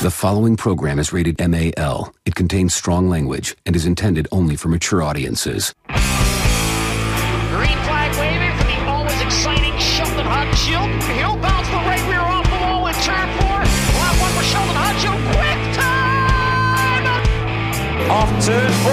The following program is rated MAL. It contains strong language and is intended only for mature audiences. Green flag waving for the always exciting Sheldon Haudenschild. He'll bounce the right rear off the wall in turn four. Lap one for Sheldon Haudenschild. Quick time! Off turn four.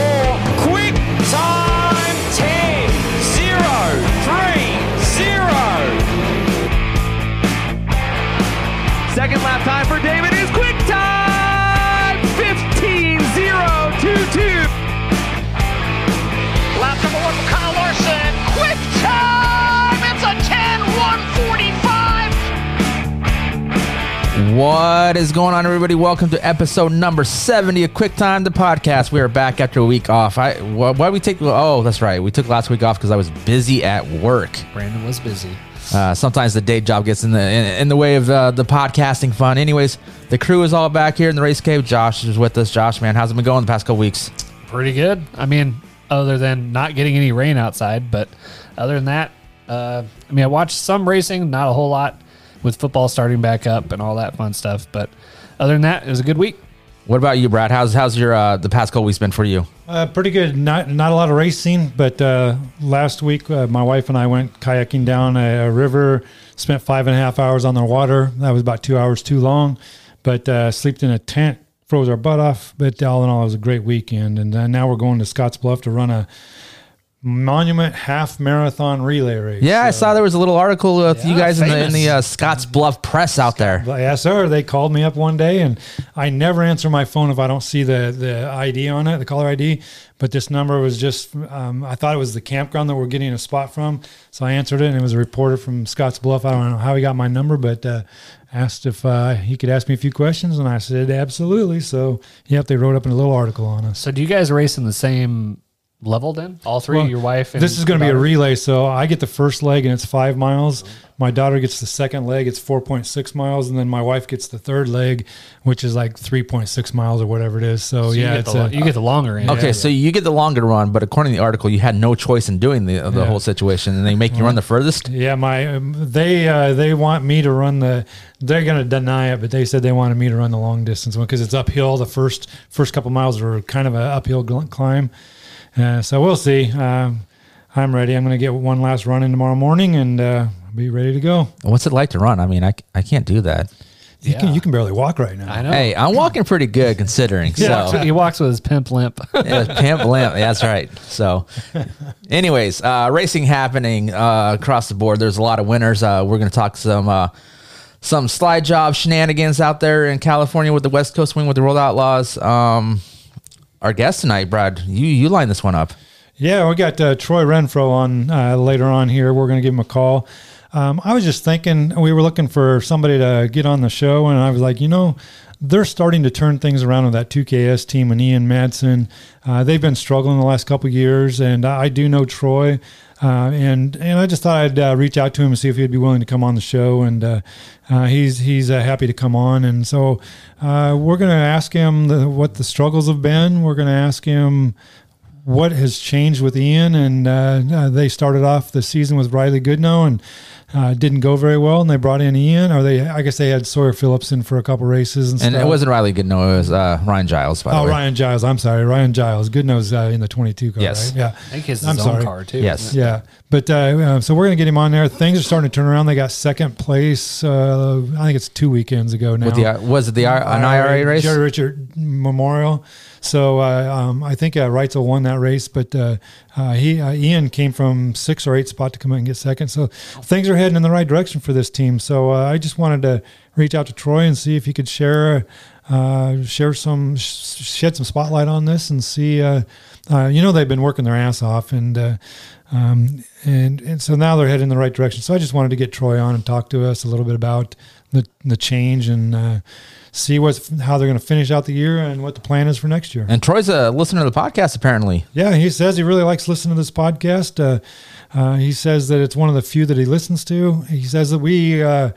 What is going on, everybody? Welcome to episode number 70 of Quick Time, the podcast. We are back after a week off. I why why we take? Oh, that's right. We took last week off because I was busy at work. Brandon was busy. Uh, sometimes the day job gets in the in, in the way of uh, the podcasting fun. Anyways, the crew is all back here in the race cave. Josh is with us. Josh, man, how's it been going the past couple weeks? Pretty good. I mean, other than not getting any rain outside, but other than that, uh, I mean, I watched some racing, not a whole lot, with football starting back up and all that fun stuff. But other than that, it was a good week. What about you, Brad? How's how's your uh, the past couple weeks been for you? Uh, pretty good. Not not a lot of racing, but uh, last week uh, my wife and I went kayaking down a, a river. Spent five and a half hours on the water. That was about two hours too long, but uh, slept in a tent, froze our butt off. But all in all, it was a great weekend. And uh, now we're going to Scotts Bluff to run a Monument Half Marathon Relay Race. Yeah, I saw there was a little article with you Yeah, guys in the in the uh, Scotts Bluff press out there. Yes, sir. They called me up one day, and I never answer my phone if I don't see the the ID on it, the caller ID. But this number was just, um, I thought it was the campground that we're getting a spot from. So I answered it, and it was a reporter from Scotts Bluff. I don't know how he got my number, but uh, asked if uh, he could ask me a few questions, and I said absolutely. So, yep, they wrote up in a little article on us. So, do you guys race in the same level then? All three, Well, your wife and This is going to be a relay. So I get the first leg and it's five miles. My daughter gets the second leg. It's 4.6 miles. And then my wife gets the third leg, which is like 3.6 miles or whatever it is. So, So you yeah, get it's the, a, you get the longer end. Okay, so you get the longer run, but according to the article, you had no choice in doing the the Yeah. whole situation, and they make you run the furthest. yeah, my um, they uh, they want me to run the. They're going to deny it, but they said they wanted me to run the long distance one because it's uphill. The first first couple miles are kind of an uphill gl- climb. Uh, so we'll see. Um, I'm ready. I'm going to get one last run in tomorrow morning and uh, be ready to go. What's it like to run? I mean, I, I can't do that. You Yeah. can you can barely walk right now. I know. Hey, I'm walking pretty good considering. he, walks, So he walks with his pimp limp. yeah, pimp limp. That's right. So, anyways, uh, racing happening uh, across the board. There's a lot of winners. Uh, we're going to talk some uh, some slide job shenanigans out there in California with the West Coast Wing with the World Outlaws. Um, our guest tonight, Brad, you you line this one up. Yeah, we got uh, Troy Renfro on uh, later on here. We're going to give him a call. Um, I was just thinking we were looking for somebody to get on the show, and I was like, you know, they're starting to turn things around with that 2KS team and Ian Madsen. Uh, they've been struggling the last couple years, and I do know Troy. Uh, and and I just thought I'd uh, reach out to him and see if he'd be willing to come on the show, and uh, uh, he's he's uh, happy to come on, and so uh, we're going to ask him the, what the struggles have been. We're going to ask him what has changed with Ian, and they started off the season with Riley Goodno and uh, didn't go very well, and they brought in Ian, or they I guess they had Sawyer Phillips in for a couple races and, And stuff. it wasn't Riley Goodno, it was uh, Ryan Giles, by the way. Oh. Ryan Giles. I'm sorry, Ryan Giles. Goodno's uh, in the 22 car, Yes. right? Yeah. I think he his I'm own sorry. car too. Yes. Yeah, but uh, uh, so we're gonna get him on there. Things are starting to turn around. They got second place. Uh, I think it's two weekends ago now. With the, was it the an IRA race? Jerry Richert Memorial. So uh, um, I think uh, Reitzel won that race, but uh, uh, he uh, Ian came from six or eight spot to come out and get second. So things are heading in the right direction for this team. So uh, I just wanted to reach out to Troy and see if he could share uh, share some shed some spotlight on this and see. Uh, uh, you know they've been working their ass off and. Um, and and so now they're heading in the right direction. So I just wanted to get Troy on and talk to us a little bit about the the change and uh, see what's how they're going to finish out the year and what the plan is for next year. And Troy's a listener to the podcast, apparently. Yeah, he says he really likes listening to this podcast. Uh, uh, he says that it's one of the few that he listens to. He says that we uh,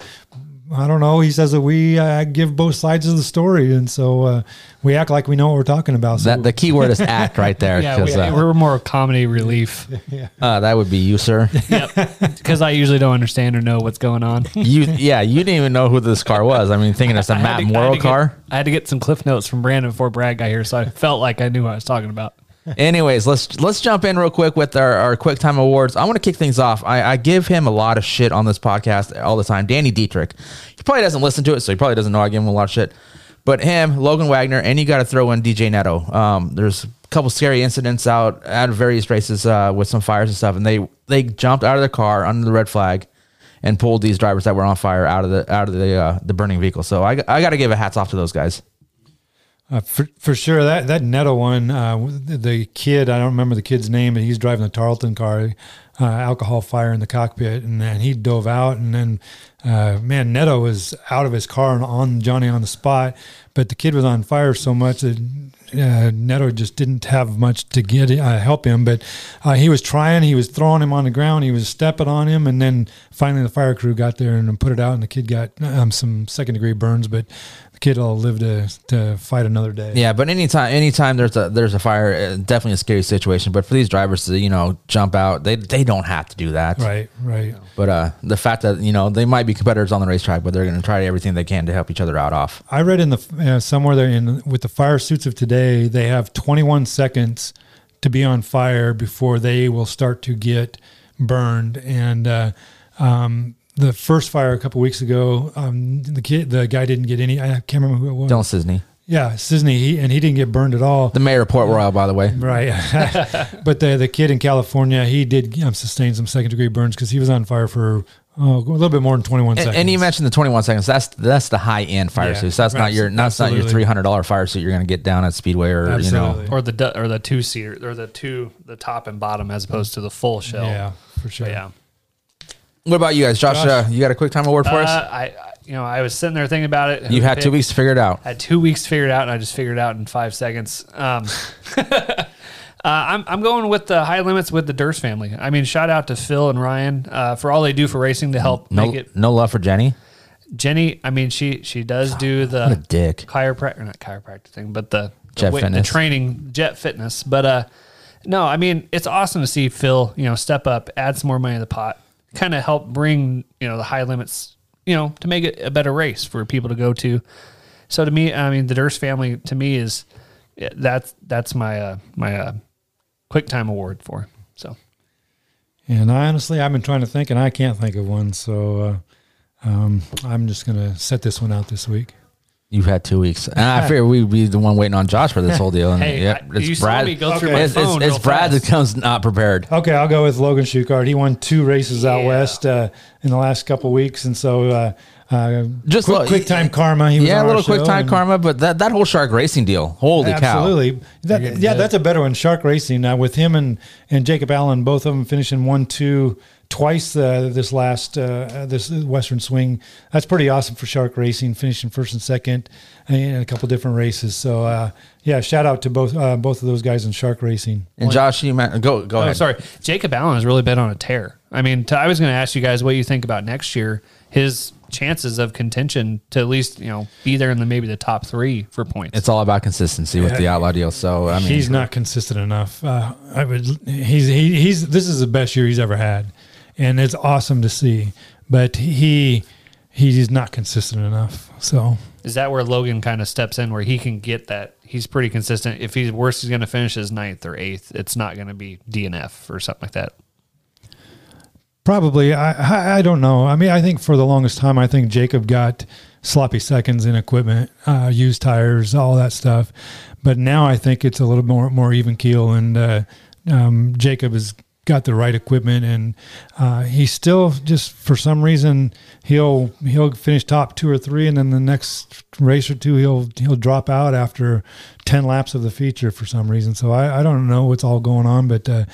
I don't know. He says that we uh, give both sides of the story, and so uh, we act like we know what we're talking about. So That the key word is act right there. Yeah, 'cause, we, uh, we're more comedy relief uh, that would be you, sir. because I usually don't understand or know what's going on. You, yeah, you didn't even know who this car was. I mean, thinking it's a I had Matt to- I had Morrow to get- car. I had to get some cliff notes from Brandon before Brad got here, so I felt like I knew what I was talking about. Anyways, let's let's jump in real quick with our, our quick time awards. I want to kick things off. I, I give him a lot of shit on this podcast all the time. Danny Dietrich. He probably doesn't listen to it, so he probably doesn't know I give him a lot of shit. But him, Logan Wagner, and you got to throw in DJ Netto. Um, there's a couple scary incidents out at various races uh, with some fires and stuff, and they they jumped out of the car under the red flag and pulled these drivers that were on fire out of the out of the uh, the burning vehicle. So I, I got to give a hats off to those guys. Uh, for, for sure, that that Netto one, uh, the, kid, I don't remember the kid's name, but he's driving the Tarleton car, uh, alcohol fire in the cockpit, and then he dove out, and then, uh, man, Netto was out of his car and on Johnny on the spot, but the kid was on fire so much that uh, Netto just didn't have much to get uh, help him, but uh, he was trying, he was throwing him on the ground, he was stepping on him, and then finally the fire crew got there and put it out, and the kid got um, some second degree burns, but the kid will live to to fight another day. Yeah, but anytime anytime there's a there's a fire, uh, definitely a scary situation. But for these drivers to you know jump out, they they don't have to do that. Right, right. But uh, the fact that you know they might be competitors on the racetrack, but they're going to try everything they can to help each other out off. I read in the uh, somewhere there in with the fire suits of today, they have 21 seconds to be on fire before they will start to get burned. And uh, um, the first fire a couple weeks ago, um, the kid, the guy didn't get any. I can't remember who it was. Don't Sisney. Yeah, Sisney, he, and he didn't get burned at all. The mayor of Port Royal, by the way. Right, but the the kid in California, he did um, sustain some second degree burns because he was on fire for oh, a little bit more than 21 seconds. and you mentioned the 21 seconds. That's that's the high end fire Yeah, suits. That's not your that's not your three hundred dollar fire suit you're going to get down at Speedway or Absolutely. you know. Or the or the two seater or the two the top and bottom as opposed to the full shell. yeah, for sure. But yeah. What about you guys, Josh? Josh. Uh, you got a quick time award for Uh, us? I you know I was sitting there thinking about it. You had two weeks to figure it out. I had two weeks to figure it out, and I just figured it out in five seconds. Um, uh, I'm, I'm going with the high limits with the Durst family. I mean, shout out to Phil and Ryan uh, for all they do for racing to help No make it. no love for Jenny. Jenny, I mean, she she does do the dick. chiropractor, not chiropractic thing, but the the, Jet wa- the training, jet fitness. But uh, no, I mean, it's awesome to see Phil, you know, step up, add some more money to the pot, kind of help bring you know the high limits, you know, to make it a better race for people to go to. So to me, I mean, the Durst family to me is that's that's my uh, my uh, quick time award for. So And I honestly, I've been trying to think, and I can't think of one. So uh, um, I'm just to set this one out this week. You've had two weeks. And I figured we'd be the one waiting on Josh for this whole deal. And hey, yeah, I, you saw me go through Okay. my it's, it's, phone. it's real Brad fast. that comes not prepared. Okay, I'll go with Logan Schuchart. He won two races out Yeah. west uh, in the last couple weeks, and so uh, uh, Just quick, look- quick time karma. He was Yeah, a little quick time and- karma, but that, that whole shark racing deal, holy cow. Absolutely. That, yeah, that's a better one. Shark Racing uh, with him and, and Jacob Allen, both of them finishing one, two, twice uh, this last uh, this Western Swing. That's pretty awesome for Shark Racing, finishing first and second in a couple different races. So uh, yeah, shout out to both uh, both of those guys in Shark Racing. And Josh, you might go go Oh, ahead. sorry. Jacob Allen has really been on a tear. I mean, t- I was going to ask you guys what you think about next year. His chances of contention to at least you know be there in the maybe the top three for points. It's all about consistency with the outlaw deal. So I mean, he's not consistent enough. Uh, I would. He's he, he's. This is the best year he's ever had, and it's awesome to see. But he he's not consistent enough. So Is that where Logan kind of steps in, where he can get that? He's pretty consistent. If he's worse, he's going to finish as ninth or eighth. It's not going to be DNF or something like that. probably I, I I don't know. I mean, I think for the longest time, I think Jacob got sloppy seconds in equipment, uh, used tires, all that stuff. But now I think it's a little more more even keel, and uh, um, Jacob has got the right equipment, and uh, he's still just for some reason he'll he'll finish top two or three, and then the next race or two he'll he'll drop out after ten laps of the feature for some reason. So I, I don't know what's all going on, but uh,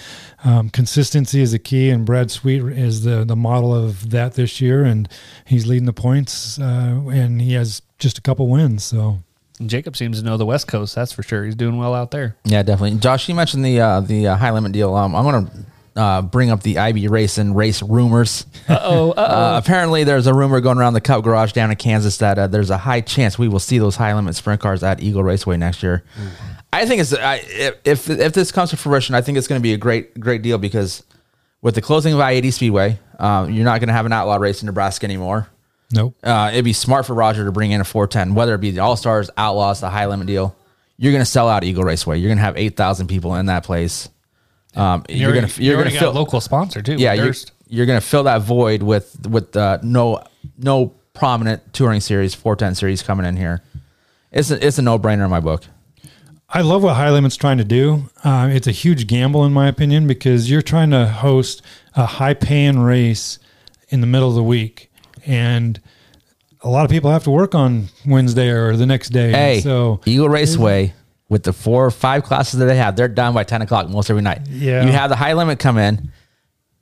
um, consistency is the key, and Brad Sweet is the the model of that this year, and he's leading the points, uh, and he has just a couple wins. So Jacob seems to know the West Coast. That's for sure. He's doing well out there. yeah, definitely. Josh, you mentioned the uh, the uh, high limit deal. Um, I'm gonna uh, bring up the Ivy race and race rumors. Uh-oh, Uh, apparently, there's a rumor going around the Cup Garage down in Kansas that uh, there's a high chance we will see those high limit sprint cars at Eagle Raceway next year. I think it's I, if if this comes to fruition, I think it's going to be a great great deal because with the closing of I-80 Speedway, uh, you're not going to have an outlaw race in Nebraska anymore. Nope. Uh, it'd be smart for Roger to bring in a 410, whether it be the All Stars, Outlaws, the high limit deal. You're going to sell out Eagle Raceway. You're going to have 8,000 people in that place. Um, you're going to you you're to got fill a local sponsor too. yeah you're, you're to fill that void with with uh, no no prominent touring series 410 series coming in here. It's a, it's a no brainer in my book. I love what High Limit's trying to do. Uh, it's a huge gamble, in my opinion, because you're trying to host a high paying race in the middle of the week. And a lot of people have to work on Wednesday or the next day. Hey, So, Eagle Raceway with the four or five classes that they have, they're done by 10 o'clock most every night. Yeah. You have the high limit come in,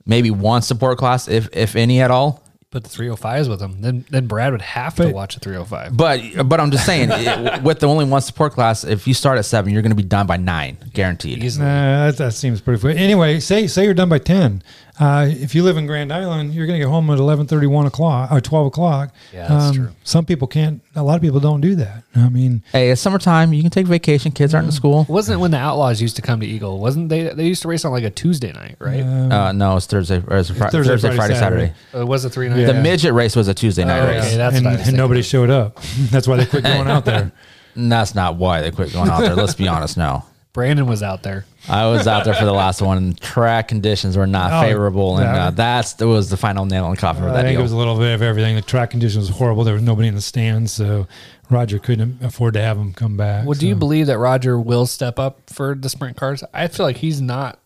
maybe one support class, if if any at all. Put the 305s with them. Then then Brad would have to watch a 305. But but I'm just saying, it- with the only one support class, if you start at seven, you're going to be done by nine, guaranteed. Easily. Nah, that, that seems pretty. Quick. Anyway, say say you're done by ten. Uh, if you live in Grand Island, you're going to get home at eleven thirty, one o'clock or twelve o'clock. Yeah, that's true. Some people can't. A lot of people don't do that. I mean, Hey, it's summertime. You can take vacation. Kids aren't in school. Wasn't it when the Outlaws used to come to Eagle? Wasn't they? They used to race on like a Tuesday night, right? Uh, no, it's Thursday. Or it's Fri- Thursday, Thursday, Friday, Friday, Saturday. Saturday. it was a three night. Yeah. The midget race was a Tuesday night Oh, race. okay, that's and, what I was and nobody showed up. That's why they quit going out there. And that's not why they quit going out there. Let's be honest. No, Brandon was out there. I was out there for the last one. and Track conditions were not Oh, favorable, and yeah. uh, that's that was the final nail in the coffin for that I think deal. it was a little bit of everything. The track conditions was horrible. There was nobody in the stands, so Roger couldn't afford to have him come back. Well, do you believe that Roger will step up for the sprint cars? I feel like he's not.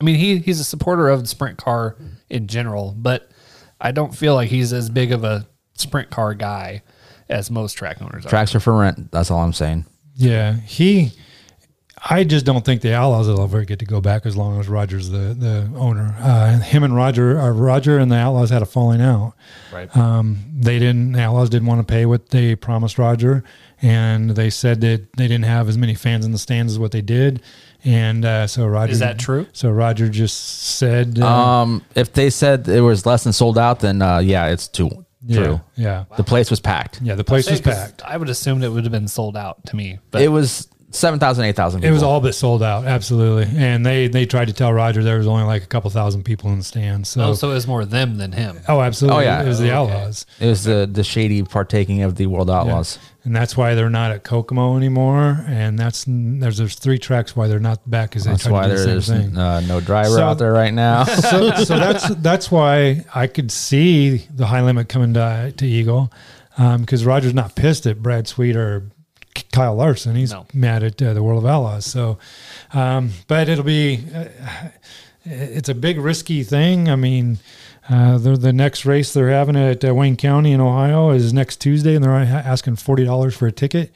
I mean, he he's a supporter of the sprint car in general, but I don't feel like he's as big of a sprint car guy as most track owners are. Tracks are for rent. That's all I'm saying. Yeah, he. I just don't think the Outlaws will ever get to go back as long as Roger's the the owner. Uh, him and Roger, uh, Roger and the Outlaws had a falling out. Right. Um, they didn't. The Outlaws didn't want to pay what they promised Roger, and they said that they didn't have as many fans in the stands as what they did. And uh, so Roger Is that true? So Roger just said, uh, Um, if they said it was less than sold out, then uh, yeah, it's too yeah, true. yeah, The place was packed. yeah. The place was packed. I would assume it would have been sold out to me, but It was 7,000, 8,000 It was all but sold out, absolutely. And they they tried to tell Roger there was only like a couple thousand people in the stands. So, oh, so it was more them than him. oh, absolutely. Oh, yeah. it was the Okay. Outlaws, It was the the shady partaking of the World Outlaws. and that's why they're not at Kokomo anymore. And that's there's there's three tracks why they're not back because they That's tried why to do the there's same thing. uh, no driver So- out there right now. so, so that's that's why I could see the high limit coming to, to Eagle because Roger's not pissed at Brad Sweet or K- Kyle Larson. He's No. mad at uh, the World of Outlaws. So, um, but it'll be uh, it's a big risky thing. I mean. Uh, the, the next race they're having at uh, Wayne County in Ohio is next Tuesday, and they're asking forty dollars for a ticket.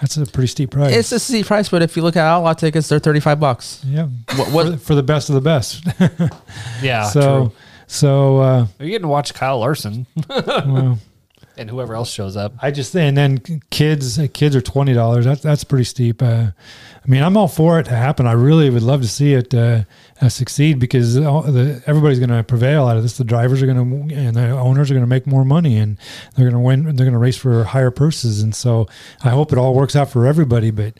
That's a pretty steep price. it's a steep price, but if you look at outlaw tickets, they're 35 bucks. yeah, What, what, for, for the best of the best. Yeah, so, true. so uh, You're getting to watch Kyle Larson well, and whoever else shows up. I just and then kids kids are twenty dollars. That's that's pretty steep. Uh, I mean, I'm all for it to happen. I really would love to see it uh, uh, succeed because the, everybody's going to prevail out of this. The drivers are going to and the owners are going to make more money, and they're going to win. They're going to race for higher purses, and so I hope it all works out for everybody. But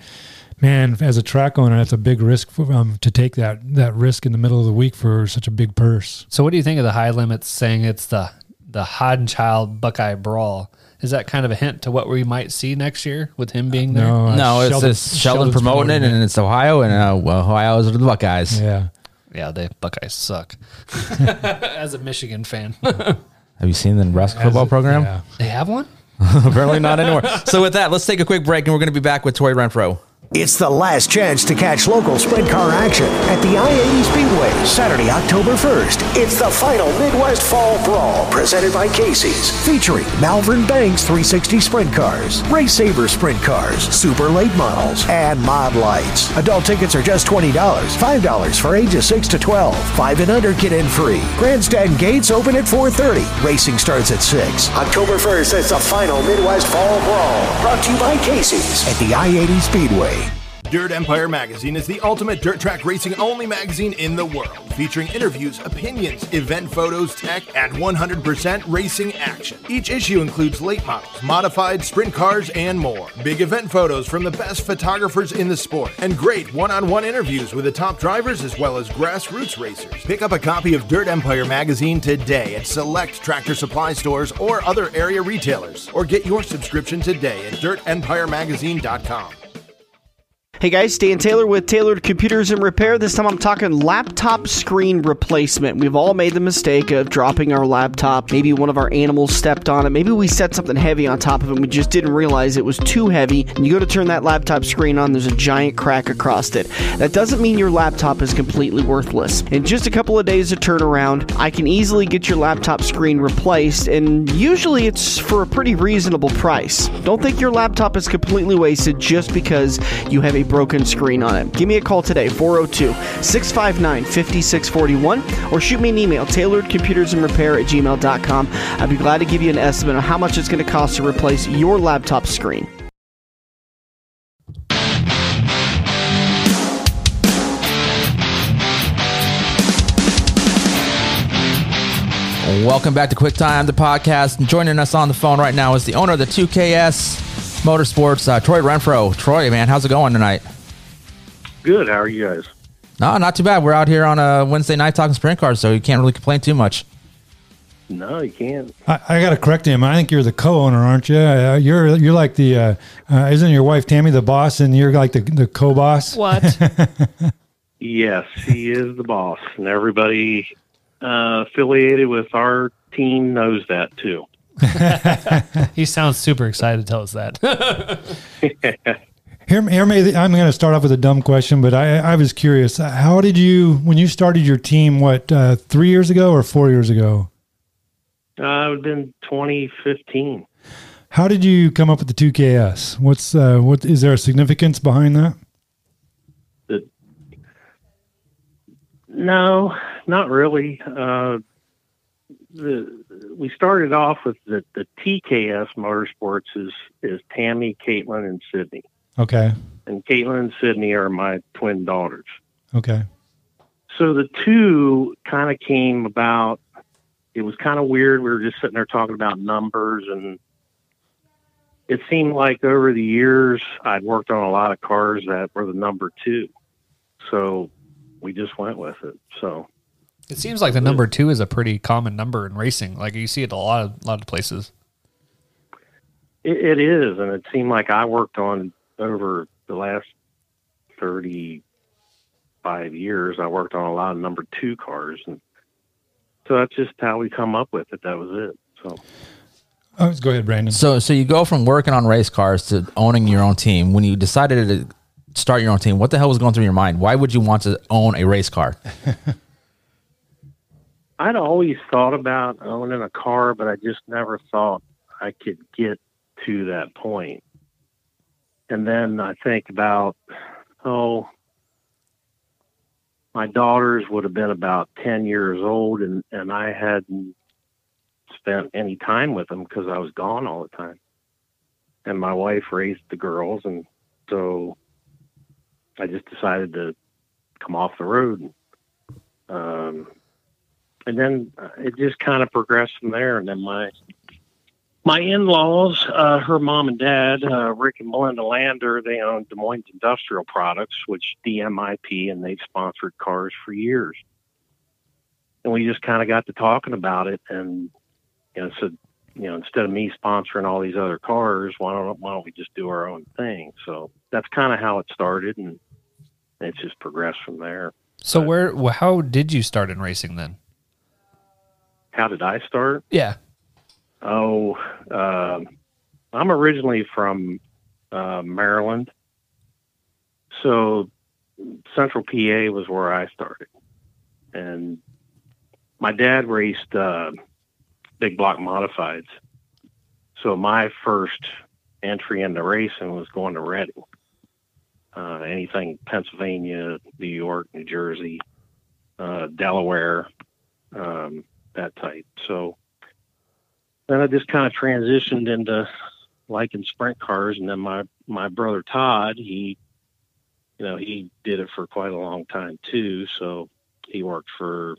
man, as a track owner, that's a big risk for, um, to take that that risk in the middle of the week for such a big purse. So, what do you think of the high limits saying it's the the Haudenschild Buckeye Brawl? Is that kind of a hint to what we might see next year with him being there? No, uh, no, it's Sheldon- just Sheldon Sheldon's promoting it, and it's Ohio, and uh, well, Ohio is the Buckeyes. Yeah. Yeah, the Buckeyes suck. As a Michigan fan, Have you seen the Nebraska football As- program? yeah. they have one. Apparently not anymore. So with that, let's take a quick break, and we're going to be back with Tori Renfro. It's the last chance to catch local sprint car action at the I-80 Speedway, Saturday, October 1st. It's the final Midwest Fall Brawl, presented by Casey's, featuring Malvern Banks 360 sprint cars, Race Saver sprint cars, super late models, and mod lights. Adult tickets are just $20, $5 for ages 6 to 12. 5 and under get in free. Grandstand gates open at 4.30. Racing starts at 6. October 1st, it's the final Midwest Fall Brawl, brought to you by Casey's at the I-80 Speedway. Dirt Empire Magazine is the ultimate dirt track racing only magazine in the world, featuring interviews, opinions, event photos, tech, and 100% racing action. Each issue includes late models, modified sprint cars, and more. Big event photos from the best photographers in the sport, and great one on one interviews with the top drivers as well as grassroots racers. Pick up a copy of Dirt Empire Magazine today at select tractor supply stores or other area retailers, or get your subscription today at dirtempiremagazine.com. Hey guys, Dan Taylor with Tailored Computers and Repair. This time I'm talking laptop screen replacement. We've all made the mistake of dropping our laptop. Maybe one of our animals stepped on it. Maybe we set something heavy on top of it and we just didn't realize it was too heavy. And you go to turn that laptop screen on, there's a giant crack across it. That doesn't mean your laptop is completely worthless. In just a couple of days of turnaround, I can easily get your laptop screen replaced, and usually it's for a pretty reasonable price. Don't think your laptop is completely wasted just because you have a broken screen on it. Give me a call today, 402 659 5641, or shoot me an email, tailoredcomputersandrepair at gmail.com. I'd be glad to give you an estimate on how much it's going to cost to replace your laptop screen. Welcome back to Quick Time, the podcast. And joining us on the phone right now is the owner of the 2KS Motorsports, uh, Troy Renfro. Troy, man, how's it going tonight? Good. How are you guys? No, not too bad. We're out here on a Wednesday night talking sprint cars, so you can't really complain too much. No, you can't. I, I got to correct him. I think you're the co-owner, aren't you? Uh, you're you're like the uh, uh, isn't your wife Tammy the boss, and you're like the the co-boss. What? Yes, he is the boss, and everybody uh, affiliated with our team knows that too. he sounds super excited to tell us that. Here, here may I'm going to start off with a dumb question, but I, I was curious. How did you, when you started your team, what uh, three years ago or four years ago? Uh, it would have been 2015. How did you come up with the 2KS? What's uh, what is there a significance behind that? The, no, not really. Uh, the we started off with the, the TKS Motorsports is is Tammy, Caitlin, and Sydney. Okay. And Caitlin and Sydney are my twin daughters. Okay. So the two kind of came about. It was kind of weird. We were just sitting there talking about numbers, and it seemed like over the years I'd worked on a lot of cars that were the number two. So we just went with it. So it seems like the number two is a pretty common number in racing. Like you see it a lot of lot of places. it, it is, and it seemed like I worked on over the last thirty-five years. I worked on a lot of number two cars, and so that's just how we come up with it. That was it. So. Oh, go ahead, Brandon. So, so you go from working on race cars to owning your own team. When you decided to start your own team, what the hell was going through your mind? Why would you want to own a race car? I'd always thought about owning a car, but I just never thought I could get to that point. And then I think about, oh, my daughters would have been about 10 years old, and, and I hadn't spent any time with them because I was gone all the time. And my wife raised the girls, and so I just decided to come off the road. Um, and then uh, it just kind of progressed from there. And then my my in-laws, uh, her mom and dad, uh, Rick and Melinda Lander, they own Des Moines Industrial Products, which DMIP, and they've sponsored cars for years. And we just kind of got to talking about it, and you know, said, you know, instead of me sponsoring all these other cars, why don't why don't we just do our own thing? So that's kind of how it started, and it's just progressed from there. So where how did you start in racing then? How did I start? Yeah. Oh, um I'm originally from uh, Maryland, so Central PA was where I started, and my dad raced uh, big block modifieds. So my first entry into racing was going to Reading. Uh, anything Pennsylvania, New York, New Jersey, uh, Delaware, um, that type. So then I just kind of transitioned into liking sprint cars, and then my my brother Todd he you know, he did it for quite a long time too. So he worked for,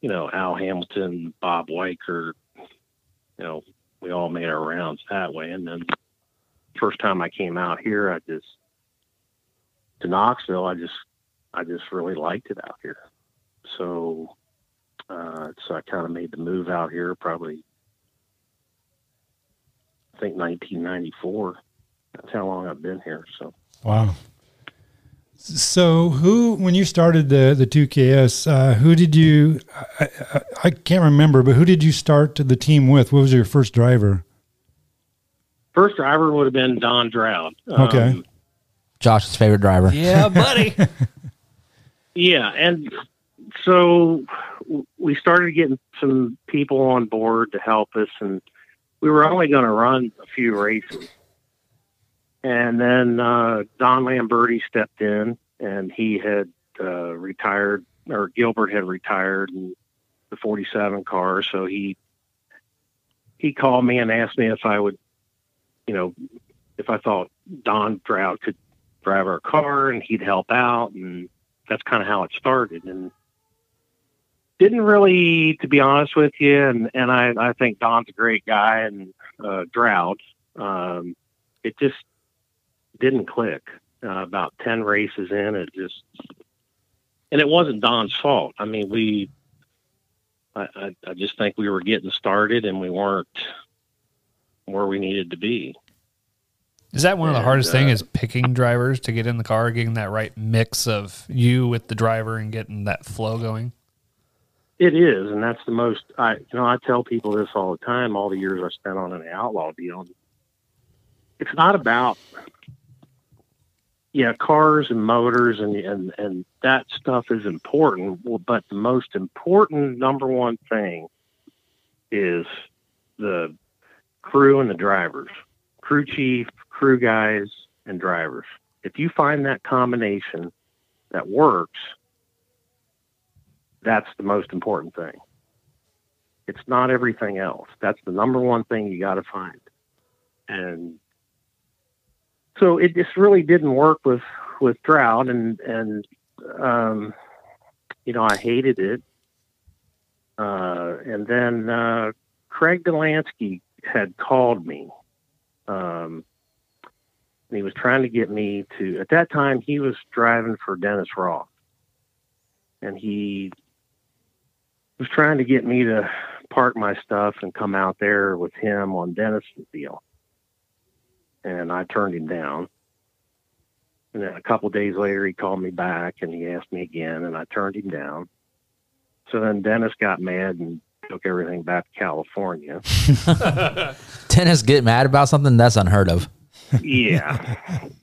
you know, Al Hamilton, Bob Weikert. You know, we all made our rounds that way. And then first time I came out here, I just to Knoxville, I just I just really liked it out here. So uh, so I kind of made the move out here probably I think 1994. That's how long I've been here. So Wow. So, who, when you started the the two KS, uh, who did you? I, I, I can't remember, but who did you start the team with? What was your first driver? first driver would have been Don Droud. Okay. Um, Josh's favorite driver. Yeah, buddy. Yeah, and so we started getting some people on board to help us, and we were only going to run a few races. And then uh, Don Lamberti stepped in, and he had uh, retired, or Gilbert had retired in the 47 car, so he he called me and asked me if I would, you know, if I thought Don Droud could drive our car and he'd help out, and that's kind of how it started. And didn't really, to be honest with you, and and I I think Don's a great guy and uh, Droud. Um, it just didn't click. Uh, about ten races in, it just, and it wasn't Don's fault. I mean, we, I, I, I just think we were getting started and we weren't where we needed to be. Is that one of the And, hardest uh, thing is picking drivers to get in the car, getting that right mix of you with the driver and getting that flow going? It is, and that's the most. I you know I tell people this all the time. All the years I spent on an outlaw deal, it's not about yeah cars and motors and and and that stuff is important. But the most important number one thing is the crew and the drivers, crew chief, crew guys, and drivers. If you find that combination that works, that's the most important thing. It's not everything else. That's the number one thing you got to find. And so it just really didn't work with with Droud, and and um, you know I hated it. Uh, and then uh, Craig Dollansky had called me. Um, and he was trying to get me to. At that time, he was driving for Dennis Roth, and he was trying to get me to park my stuff and come out there with him on Dennis's deal. And I turned him down. And then a couple of days later, he called me back and he asked me again, and I turned him down. So then Dennis got mad and took everything back to California. Dennis get mad about something that's unheard of. yeah.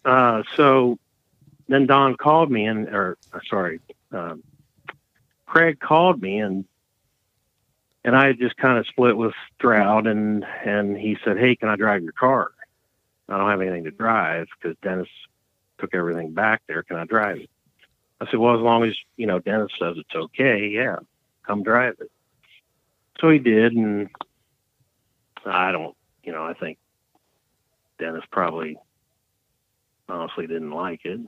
Uh, so then Don called me and, or uh, sorry, um, Craig called me and and I had just kind of split with Droud and and he said, "Hey, can I drive your car? I don't have anything to drive because Dennis took everything back there. Can I drive it?" I said, "Well, as long as you know Dennis says it's okay, yeah, come drive it." So he did, and I don't, you know, I think Dennis probably honestly didn't like it.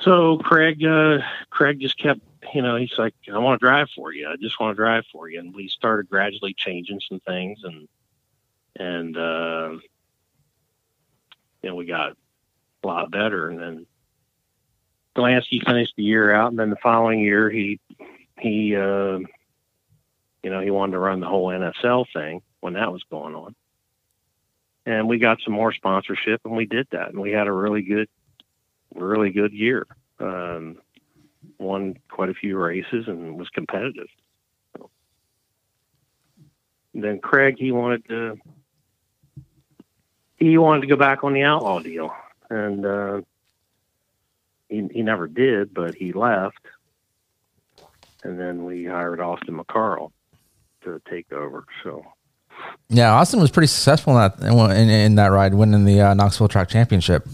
So Craig, uh, Craig just kept, you know, he's like, I want to drive for you. I just want to drive for you. And we started gradually changing some things and, and, uh, you know, we got a lot better. And then Dollansky finished the year out. And then the following year, he, he, uh, you know, he wanted to run the whole NSL thing when that was going on. And we got some more sponsorship and we did that. And we had a really good, really good year. Um, won quite a few races and was competitive. And then Craig, he wanted to, he wanted to go back on the outlaw deal, and uh, he he never did, but he left. And then we hired Austin McCarl to take over. So Yeah, Austin was pretty successful in that in, in that ride, winning the uh, Knoxville Track Championship.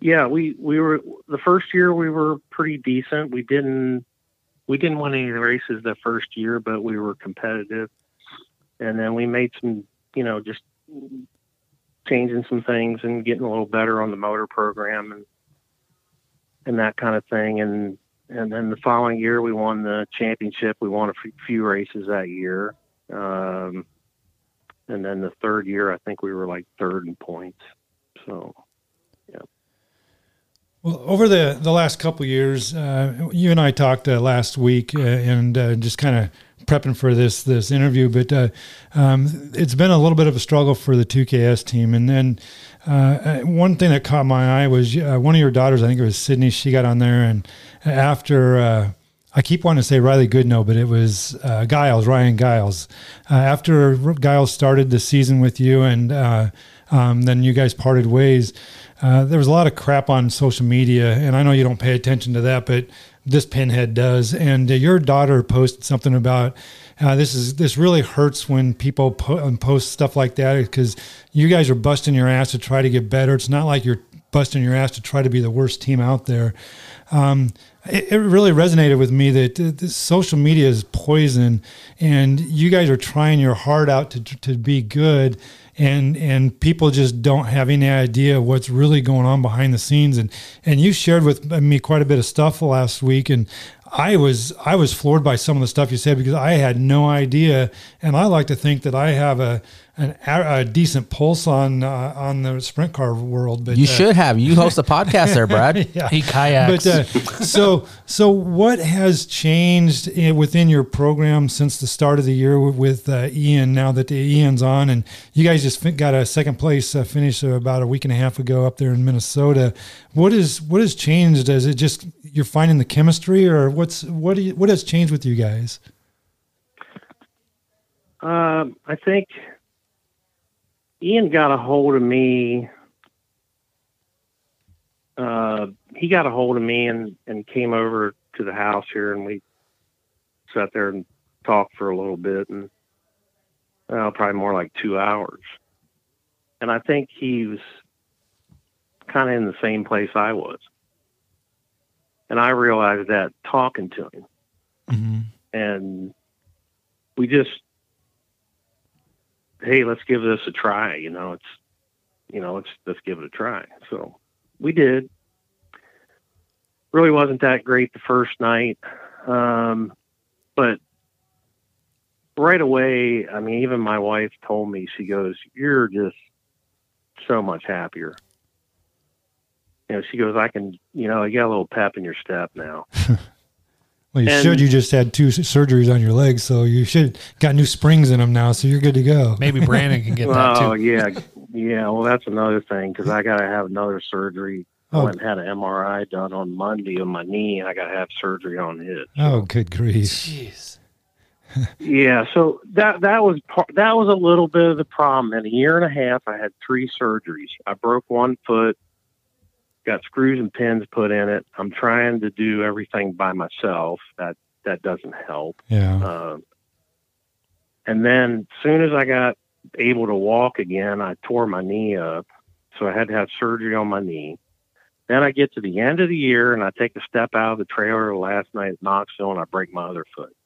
Yeah, we we were the first year we were pretty decent. We didn't we didn't win any races the first year, but we were competitive. And then we made some, you know, just changing some things and getting a little better on the motor program and and that kind of thing. And and then the following year we won the championship. We won a few races that year. Um, and then the third year, I think we were like third in points. So. Well, over the, the last couple years, uh, you and I talked uh, last week uh, and uh, just kind of prepping for this this interview, but uh, um, it's been a little bit of a struggle for the 2KS team. And then uh, one thing that caught my eye was one of your daughters, I think it was Sydney, she got on there, and after I keep wanting to say Riley Goodno, but it was Giles, Ryan Giles. After Giles started the season with you, and um, then you guys parted ways, uh, there was a lot of crap on social media, and I know you don't pay attention to that, but this pinhead does. And uh, your daughter posted something about uh, this is this really hurts when people po- post stuff like that because you guys are busting your ass to try to get better. It's not like you're busting your ass to try to be the worst team out there. Um, it, it, really resonated with me that social media is poison, and you guys are trying your heart out to to be good, and and people just don't have any idea what's really going on behind the scenes. And and you shared with me quite a bit of stuff last week, and I was I was floored by some of the stuff you said because I had no idea, and I like to think that I have a an, a decent pulse on uh, on the sprint car world. But you uh, should have. You host a podcast there, Brad. yeah. He kayaks. But uh, so so what has changed within your program since the start of the year with uh, Ian? Now that the Ian's on, and you guys just got a second place uh, finish about a week and a half ago up there in Minnesota. What is what has changed? Is it just you're finding the chemistry, or what's what you, what has changed with you guys? Um, I think Ian got a hold of me. Uh, he got a hold of me and, and came over to the house here, and we sat there and talked for a little bit, and well, probably more like two hours. And I think he was kind of in the same place I was, and I realized that talking to him, mm-hmm. and we just hey, let's give this a try. You know, it's, you know, let's, let's give it a try. So we did. Really wasn't that great the first night. Um, but right away, I mean, even my wife told me, she goes, you're just so much happier. You know, she goes, I can, you know, you got a little pep in your step now. Well, you and, should. You just had two surgeries on your legs, so you should got new springs in them now, so you're good to go. Maybe Brandon can get that too. Oh yeah, yeah. Well, that's another thing because I got to have another surgery. Oh. I went and had an MRI done on Monday on my knee, and I got to have surgery on it. So. Oh, good grief! Jeez. yeah, so that that was part, that was a little bit of the problem. In a year and a half, I had three surgeries. I broke one foot, got screws and pins put in it. I'm trying to do everything by myself. That that doesn't help. Yeah. Uh, and then as soon as I got able to walk again, I tore my knee up, so I had to have surgery on my knee. Then I get to the end of the year and I take a step out of the trailer last night at Knoxville and I break my other foot.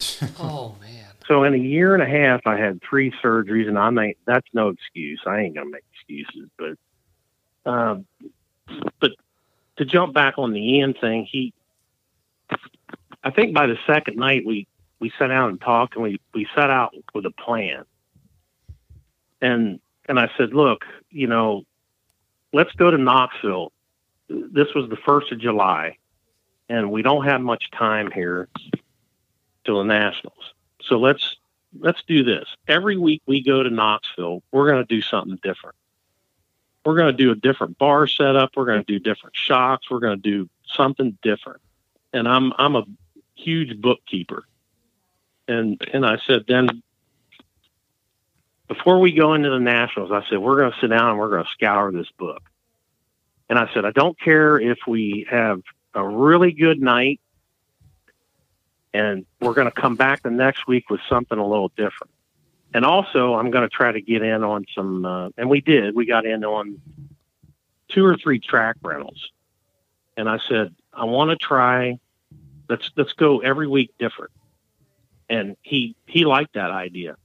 oh man. So in a year and a half I had three surgeries and I'm that's no excuse. I ain't gonna make excuses, but um, but to jump back on the end thing, he, I think by the second night we we sat down and talked, and we we set out with a plan. And and I said, look, you know, let's go to Knoxville. This was the first of July, and we don't have much time here till the Nationals. So let's let's do this. Every week we go to Knoxville, we're going to do something different we're going to do a different bar setup. We're going to do different shocks. We're going to do something different. And I'm I'm a huge bookkeeper, and and I said then before we go into the nationals, I said we're going to sit down and we're going to scour this book. And I said I don't care if we have a really good night, and we're going to come back the next week with something a little different and also I'm going to try to get in on some, uh, and we did. We got in on two or three track rentals, and I said I want to try. Let's let's go every week different. And he he liked that idea.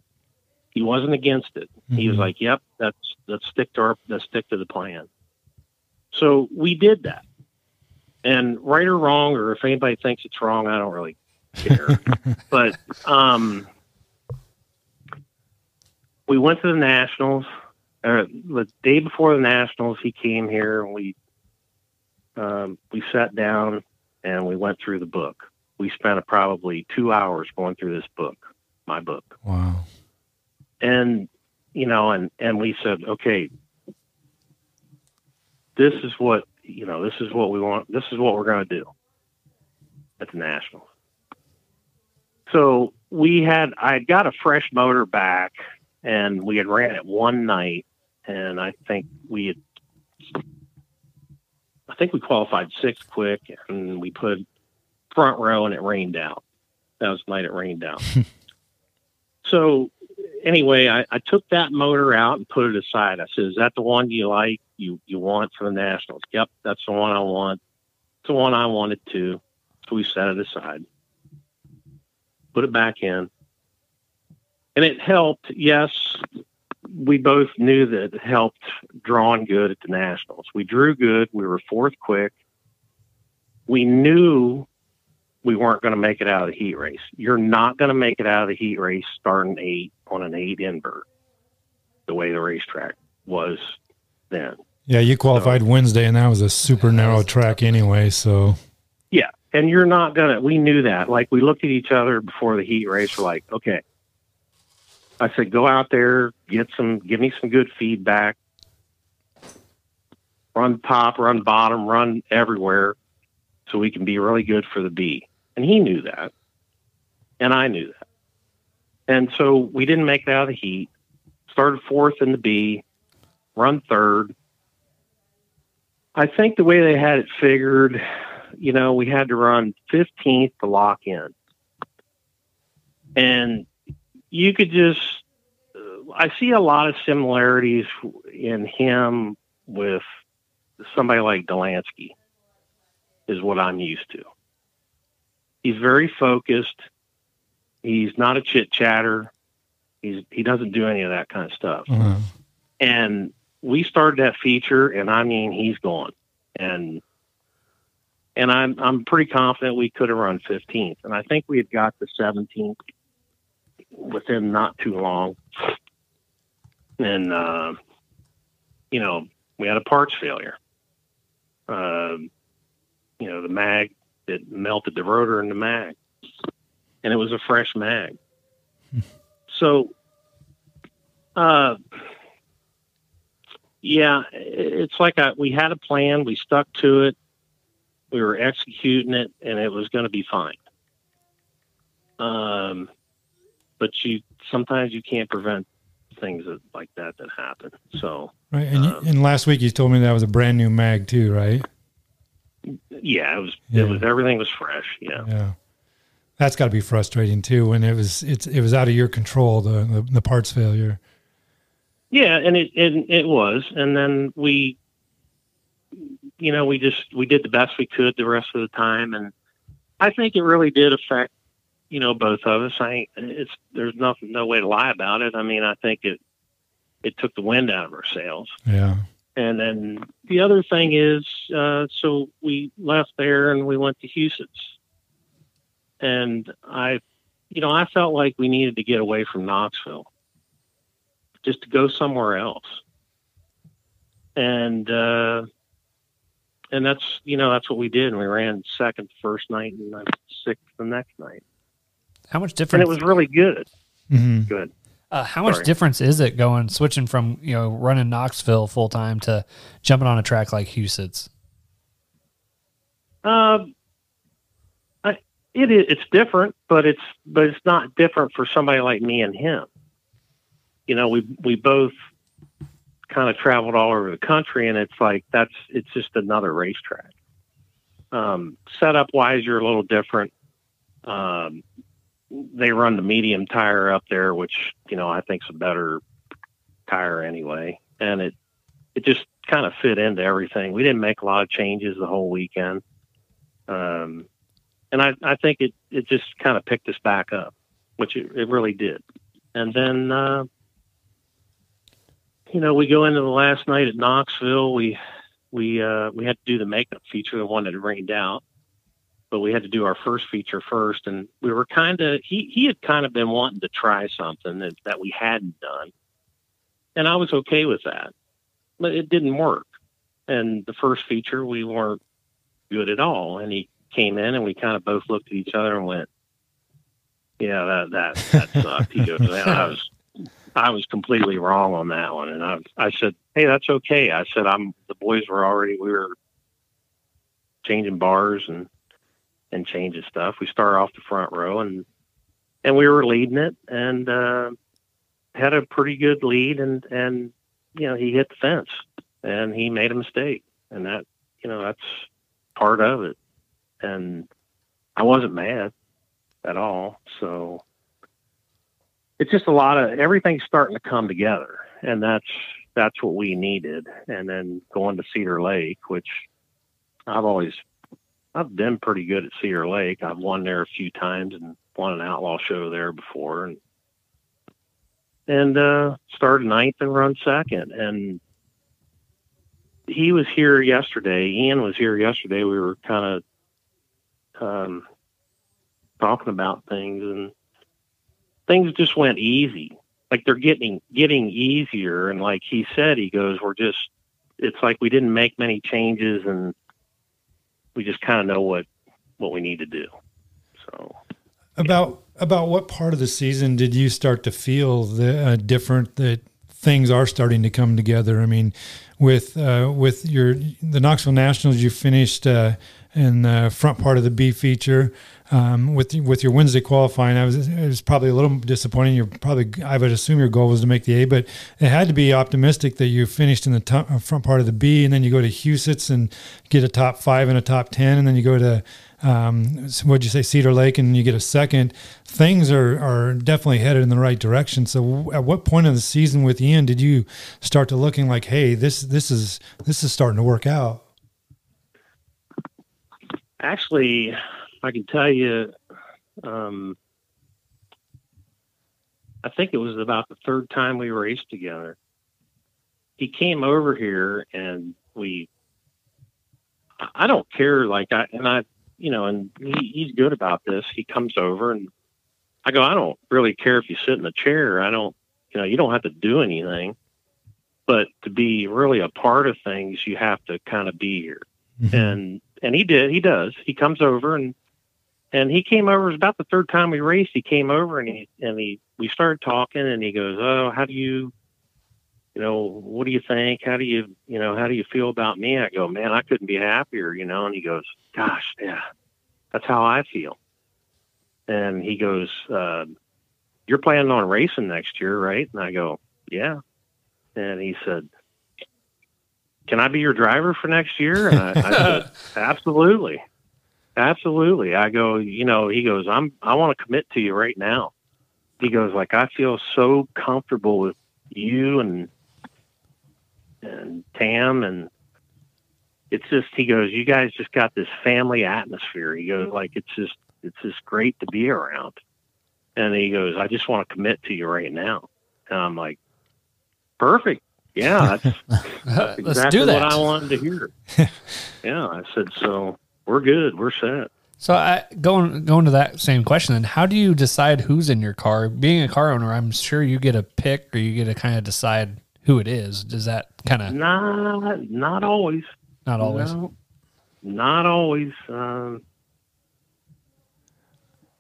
He wasn't against it. He was Mhm. like, "Yep, that's let's stick to our let's stick to the plan." So we did that. And right or wrong, or if anybody thinks it's wrong, I don't really care. but um, we went to the Nationals. The day before the Nationals, he came here and we um, we sat down and we went through the book. We spent probably two hours going through this book, my book Wow. and you know and and we said okay this is what you know this is what we want this is what we're going to do at the nationals so we had i got a fresh motor back and we had ran it one night and i think we had i think we qualified six quick and we put front row and it rained out that was the night it rained out so anyway, I, I took that motor out and put it aside. I said, "Is that the one you like? You you want for the Nationals?" Yep, that's the one I want. It's the one I wanted too. So we set it aside, put it back in, and it helped. Yes, we both knew that it helped drawing good at the Nationals. We drew good. We were fourth quick. We knew we weren't going to make it out of the heat race. You're not going to make it out of the heat race starting eight on an eight invert, the way the racetrack was then. Yeah, you qualified Wednesday, and that was a super narrow track anyway. So Yeah. And you're not going to, we knew that. Like we looked at each other before the heat race. We're like, okay. I said, go out there, get some, give me some good feedback. Run top, run bottom, run everywhere so we can be really good for the B. And he knew that. And I knew that. And so we didn't make it out of the heat. Started fourth in the B, run third. I think the way they had it figured, you know, we had to run 15th to lock in. And you could just, uh, I see a lot of similarities in him with somebody like Dollansky, is what I'm used to. He's very focused. He's not a chit chatter. He's he doesn't do any of that kind of stuff. uh, And we started that feature, and I mean, he's gone. And and I'm I'm pretty confident we could have run 15th, and I think we had got the 17th within not too long. And uh, you know, we had a parts failure. Um, you know, the mag it melted the rotor in the mag, and it was a fresh mag. so, uh, yeah, it's like a, we had a plan, we stuck to it, we were executing it, and it was going to be fine. Um, but you sometimes you can't prevent things that, like that that happen. So, right. And, you, and last week you told me that was a brand new mag too, right? yeah, it was Yeah. it was everything was fresh. Yeah. Yeah. That's got to be frustrating too when it was it's it was out of your control the the, the parts failure. Yeah, and it, it it was, and then we, you know, we just we did the best we could the rest of the time, and I think it really did affect, you know, both of us. I it's there's nothing no way to lie about it. I mean, I think it it took the wind out of our sails. Yeah. And then the other thing is, uh, so we left there and we went to Huset's. And I, you know, I felt like we needed to get away from Knoxville just to go somewhere else. And, uh, and that's, you know, that's what we did. And we ran second the first night and sixth the next night. How much And difference? it was really good. Mm-hmm. Good. Uh, how much Sorry. difference is it going switching from you know running Knoxville full time to jumping on a track like Huset's? Um, I, it is. It's different, but it's but it's not different for somebody like me and him. You know, we we both kind of traveled all over the country, and it's like that's it's just another racetrack. Um, setup wise, you're a little different. Um, they run the medium tire up there, which you know I think's a better tire anyway, and it it just kind of fit into everything. We didn't make a lot of changes the whole weekend. Um, and I, I think it, it just kind of picked us back up, which it, it really did. And then, uh, you know, we go into the last night at Knoxville. We we uh, we had to do the makeup feature, the one that rained out, but we had to do our first feature first, and we were kind of he he had kind of been wanting to try something that, that we hadn't done, and I was okay with that, but it didn't work. And the first feature we weren't good at all, and he came in and we kind of both looked at each other and went, "Yeah, that that that sucked." he goes, "Man, I was I was completely wrong on that one. And I, I said, Hey, that's okay. I said, I'm, the boys were already, we were changing bars and, and changes stuff. We started off the front row and, and we were leading it and, uh, had a pretty good lead and, and, you know, he hit the fence and he made a mistake and that, you know, that's part of it. And I wasn't mad at all. So, it's just a lot of everything's starting to come together and that's that's what we needed and then going to cedar lake which i've always i've been pretty good at cedar lake i've won there a few times and won an outlaw show there before and and uh started ninth and run second and he was here yesterday ian was here yesterday we were kind of um talking about things and things just went easy. Like they're getting getting easier, and like he said, he goes, "We're just." It's like we didn't make many changes, and we just kind of know what what we need to do. So, about about what part of the season did you start to feel the uh, different that things are starting to come together? I mean, with uh, with your the Knoxville Nationals, you finished uh, in the front part of the B feature um, with with your Wednesday qualifying, I was it was probably a little disappointing. You're probably I would assume your goal was to make the A, but it had to be optimistic that you finished in the uh, front part of the B, and then you go to Huset's and get a top five and a top ten, and then you go to um, what'd you say Cedar Lake, and you get a second. Things are are definitely headed in the right direction. So, at what point of the season with Ian did you start to looking like, hey, this this is this is starting to work out? Actually, I can tell you, um, I think it was about the third time we raced together. He came over here and we, I don't care. Like I, and I, you know, and he, he's good about this. He comes over and I go, I don't really care if you sit in the chair. I don't, you know, you don't have to do anything, but to be really a part of things, you have to kind of be here. Mm-hmm. And, and he did, he does, he comes over and and he came over. It was about the third time we raced. He came over and he and he we started talking, and he goes, "Oh, how do you, you know, what do you think? How do you, you know, how do you feel about me?" I go, "Man, I couldn't be happier," you know. And he goes, "Gosh, yeah, that's how I feel." And he goes, uh, "You're planning on racing next year, right?" And I go, "Yeah." And he said, "Can I be your driver for next year?" And I, I said, "Absolutely." Absolutely. I go, you know, he goes, I'm, I want to commit to you right now. He goes, like, I feel so comfortable with you and, and Tam. And it's just, he goes, you guys just got this family atmosphere. He goes, like, it's just, it's just great to be around. And he goes, I just want to commit to you right now. And I'm like, perfect. Yeah, that's, that's exactly that. what I wanted to hear. yeah, I said so we're good. We're set. So I, going going to that same question, then how do you decide who's in your car? Being a car owner, I'm sure you get a pick, or you get to kind of decide who it is. Does that kind of not not always? Not always. No, not always. Um,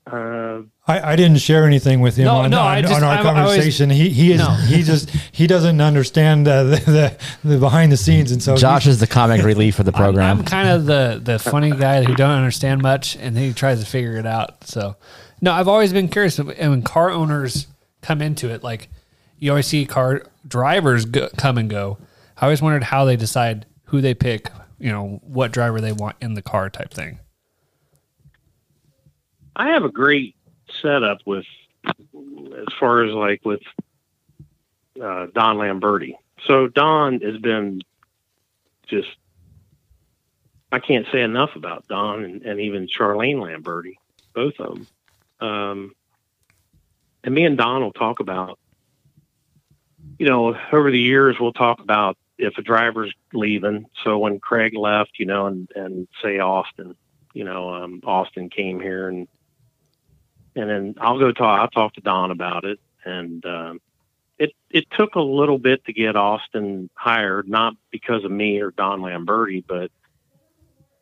uh, I, I didn't share anything with him no, on, no, on, just, on, our I'm, conversation. Always, he he is no. he just he doesn't understand uh, the, the, the behind the scenes, and so Josh he, is the comic relief of the program. I'm, I'm, kind of the the funny guy who don't understand much, and he tries to figure it out. So, no, I've always been curious. And when car owners come into it, like you always see car drivers go, come and go. I always wondered how they decide who they pick. You know, what driver they want in the car, type thing. I have a great setup with as far as like with uh, Don Lamberti. So Don has been just I can't say enough about Don and, and even Charlene Lamberti, both of them. Um, and me and Don will talk about you know, over the years, we'll talk about if a driver's leaving. So when Craig left, you know, and, and say Austin, you know, um, Austin came here and, and then I'll go talk, I'll talk to Don about it. And, um, it, it took a little bit to get Austin hired, not because of me or Don Lamberti, but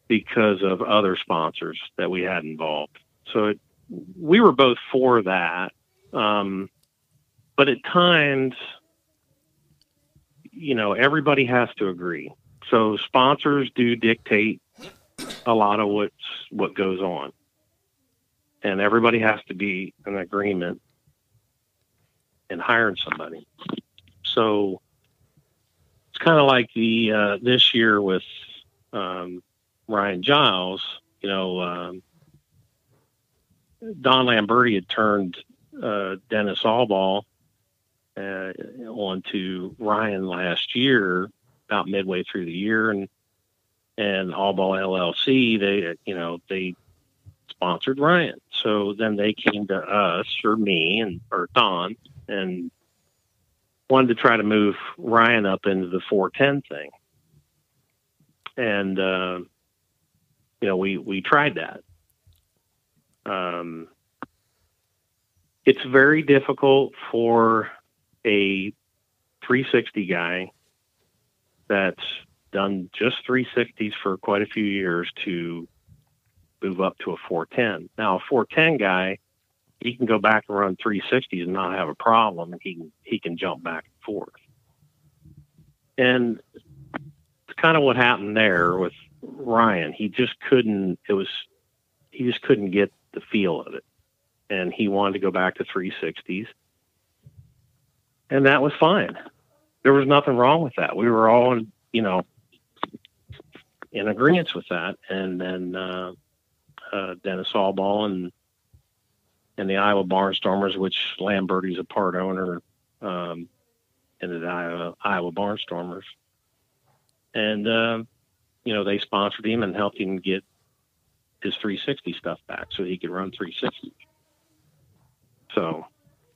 because of other sponsors that we had involved. So it, we were both for that. Um, but at times, you know, everybody has to agree. So sponsors do dictate a lot of what's what goes on, and everybody has to be in agreement in hiring somebody. So it's kind of like the uh, this year with um, Ryan Giles. You know, um, Don Lamberti had turned uh, Dennis Allball uh, on to Ryan last year, about midway through the year, and and Allball LLC, they you know they sponsored Ryan. So then they came to us or me and or Don and wanted to try to move Ryan up into the 410 thing. And uh, you know we we tried that. Um, it's very difficult for a 360 guy that's done just 360s for quite a few years to move up to a 410. Now, a 410 guy, he can go back and run 360s and not have a problem, and he can he can jump back and forth. And it's kind of what happened there with Ryan. He just couldn't. It was he just couldn't get the feel of it, and he wanted to go back to 360s and that was fine. There was nothing wrong with that. We were all, you know, in agreement with that. And then uh, uh, Dennis Allball and and the Iowa Barnstormers, which Lamberti's a part owner, um, in the Iowa, Iowa Barnstormers, and uh, you know they sponsored him and helped him get his 360 stuff back so he could run 360. So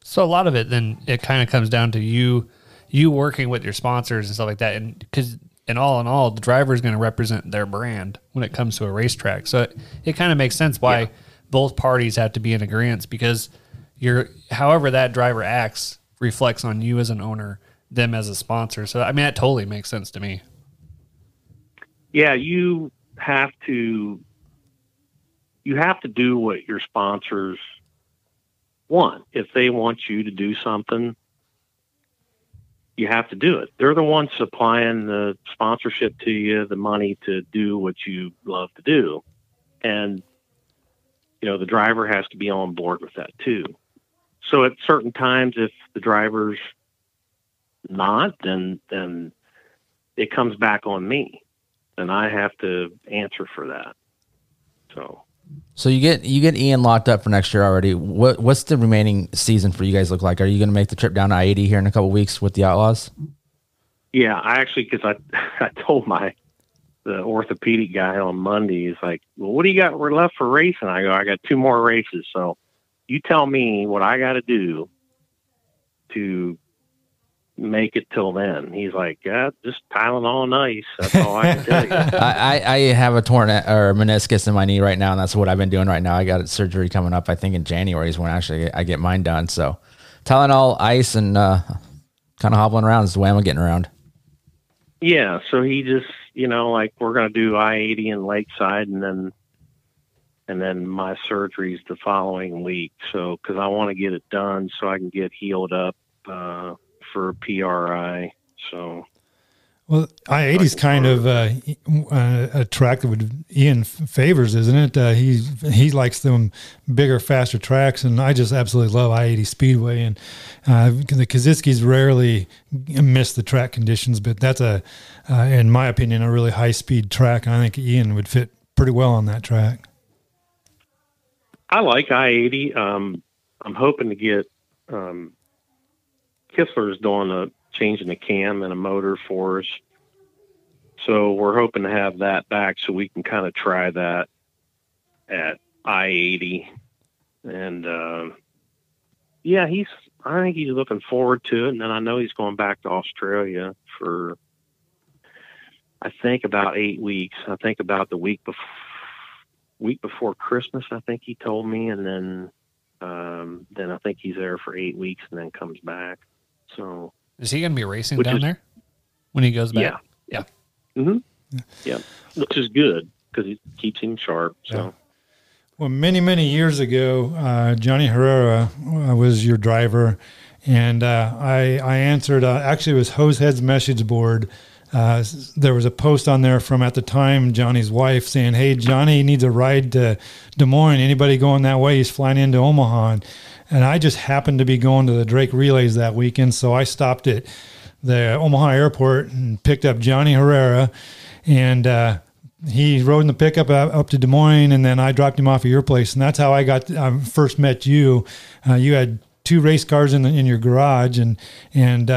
so a lot of it then it kind of comes down to you you working with your sponsors and stuff like that and because and all in all the driver is going to represent their brand when it comes to a racetrack so it, it kind of makes sense why yeah. both parties have to be in agreement because you're however that driver acts reflects on you as an owner them as a sponsor so i mean that totally makes sense to me yeah you have to you have to do what your sponsors want. If they want you to do something, you have to do it. They're the ones supplying the sponsorship to you, the money to do what you love to do. And, you know, the driver has to be on board with that too. So at certain times, if the driver's not, then, then it comes back on me and I have to answer for that. So so you get you get Ian locked up for next year already. What what's the remaining season for you guys look like? Are you going to make the trip down I eighty here in a couple weeks with the Outlaws? Yeah, I actually because I I told my the orthopedic guy on Monday. He's like, "Well, what do you got We're left for racing?" I go, "I got two more races. So you tell me what I got to do to make it till then. He's like, yeah, just Tylenol and ice. That's all I can tell you. I, I, have a torn or meniscus in my knee right now, and that's what I've been doing right now. I got surgery coming up. I think in January is when actually I get mine done. So Tylenol, ice, and uh, kind of hobbling around is the way I'm getting around. Yeah. So he just, you know, like we're going to do I eighty in Lakeside, and then and then my surgery's the following week. So because I want to get it done so I can get healed up. Uh, for PRI. So, well, I eighty is kind of uh, uh, a track that would Ian favors, isn't it? Uh, he he likes them bigger, faster tracks, and I just absolutely love I eighty Speedway. And uh, the Kosiskis rarely miss the track conditions, but that's a, uh, in my opinion, a really high speed track. And I think Ian would fit pretty well on that track. I like I eighty. Um, I'm hoping to get um, Kistler is doing a changing the cam and a motor for us. So we're hoping to have that back so we can kind of try that at I eighty. And uh, yeah, he's I think he's looking forward to it, and then I know he's going back to Australia for. I think about eight weeks. I think about the week before week before Christmas. I think he told me, and then um, then I think he's there for eight weeks, and then comes back. So Is he going to be racing down is- there when he goes back? Yeah. Yeah. Mm-hmm. Yeah, which is good because it keeps him sharp. So Well, many, many years ago, uh, Johnny Herrera uh, was your driver, and uh, I, I answered. Uh, actually, it was Hosehead's message board. Uh, there was a post on there from at the time Johnny's wife saying, "Hey, Johnny needs a ride to Des Moines. Anybody going that way? He's flying into Omaha." And, and I just happened to be going to the Drake Relays that weekend, so I stopped at the Omaha airport and picked up Johnny Herrera, and uh, he rode in the pickup up, to Des Moines, and then I dropped him off at your place, and that's how I got um, first met you. Uh, you had two race cars in the, in your garage, and and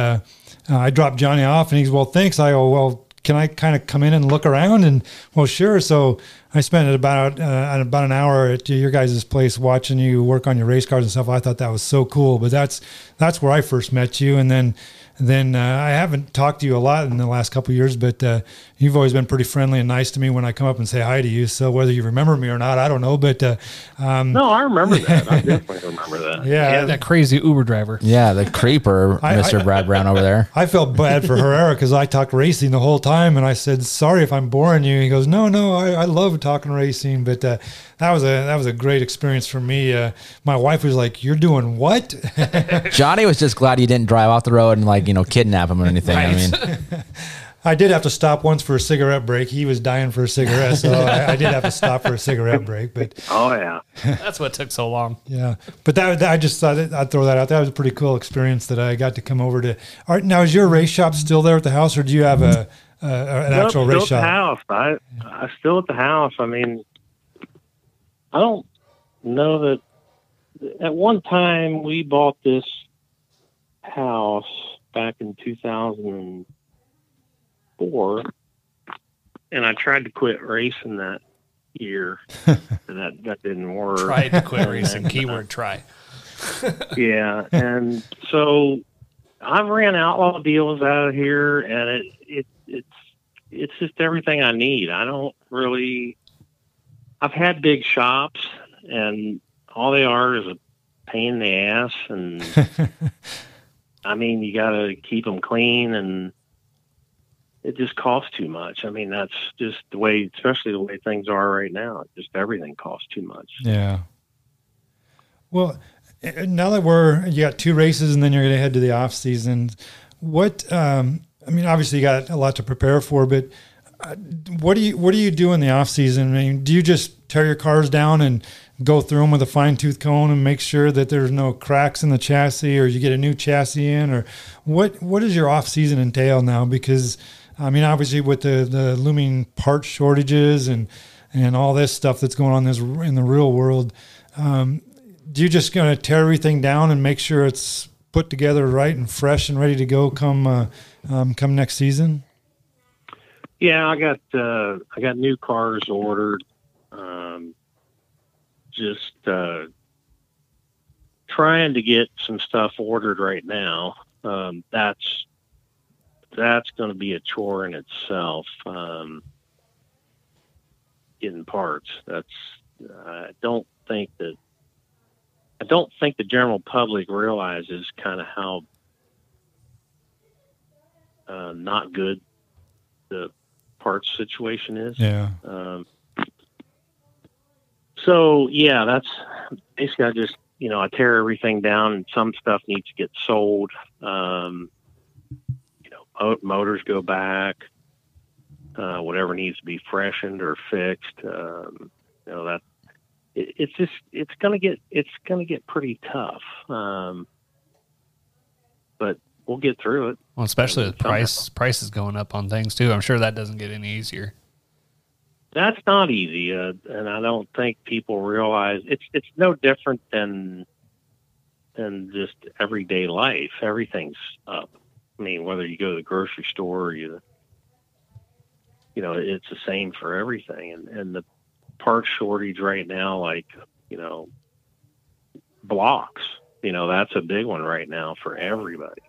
uh, I dropped Johnny off, and he's well, thanks. I go well. Can I kind of come in and look around? And well, sure. So I spent about uh, about an hour at your guys' place watching you work on your race cars and stuff. I thought that was so cool. But that's that's where I first met you, and then then uh, I haven't talked to you a lot in the last couple of years, but uh, you've always been pretty friendly and nice to me when I come up and say hi to you. So whether you remember me or not, I don't know. But uh, um, no, I remember that. I definitely remember that. Yeah. that crazy Uber driver. Yeah, the creeper, I- Mr. I- Brad Brown over there. I felt bad for Herrera because I talked racing the whole time, and I said, "Sorry if I'm boring you." He goes, "No, no, I, I love talking racing." But uh, that was a that was a great experience for me. Uh, my wife was like, "You're doing what?" Johnny was just glad you didn't drive off the road and like you know kidnap him or anything. I mean, I did have to stop once for a cigarette break. He was dying for a cigarette, so I, I did have to stop for a cigarette break. But Oh yeah, That's what took so long. yeah, but that, that I just thought that- I'd throw that out. That was a pretty cool experience that I got to come over to. All right, now is your race shop still there at the house, or do you have a, a an Nope, actual still race at the shop? house. I I still at the house. I mean, I don't know that. At one time, we bought this house back in 2004, and I tried to quit racing that year, and that that didn't work. Tried to quit And racing. then, Keyword try. yeah, and so I've ran outlaw deals out of here, and it it it's it's just everything I need. I don't really. I've had big shops, and all they are is a pain in the ass, and I mean you got to keep them clean, and it just costs too much. I mean that's just the way, especially the way things are right now. Just everything costs too much. Yeah. Well, now that we're you got two races and then you're going to head to the off season, what? Um, I mean, obviously you got a lot to prepare for, but uh, what do you what do you do in the off season? I mean, do you just tear your cars down and go through them with a fine tooth comb and make sure that there's no cracks in the chassis, or you get a new chassis in, or what? What does your off season entail now? Because I mean, obviously with the the looming part shortages and and all this stuff that's going on this in the real world. Um, do you just going to tear everything down and make sure it's put together right and fresh and ready to go come uh, um, come next season? Yeah, I got uh, I got new cars ordered. Um, just uh, trying to get some stuff ordered right now. Um, that's that's going to be a chore in itself. Um, getting parts. That's I don't think that I don't think the general public realizes kind of how uh, not good the parts situation is. Yeah. Um, so yeah, that's basically I just you know I tear everything down and some stuff needs to get sold. Um, you know, motors go back. Uh, whatever needs to be freshened or fixed. Um, you know that it, it's just it's gonna get it's gonna get pretty tough. Um, but we'll get through it. Well, especially with price prices going up on things too. I'm sure that doesn't get any easier. That's not easy, uh, and I don't think people realize it's it's no different than than just everyday life. Everything's up. I mean, whether you go to the grocery store or you, you know, it's the same for everything. And and the part shortage right now, like you know, blocks. You know, that's a big one right now for everybody.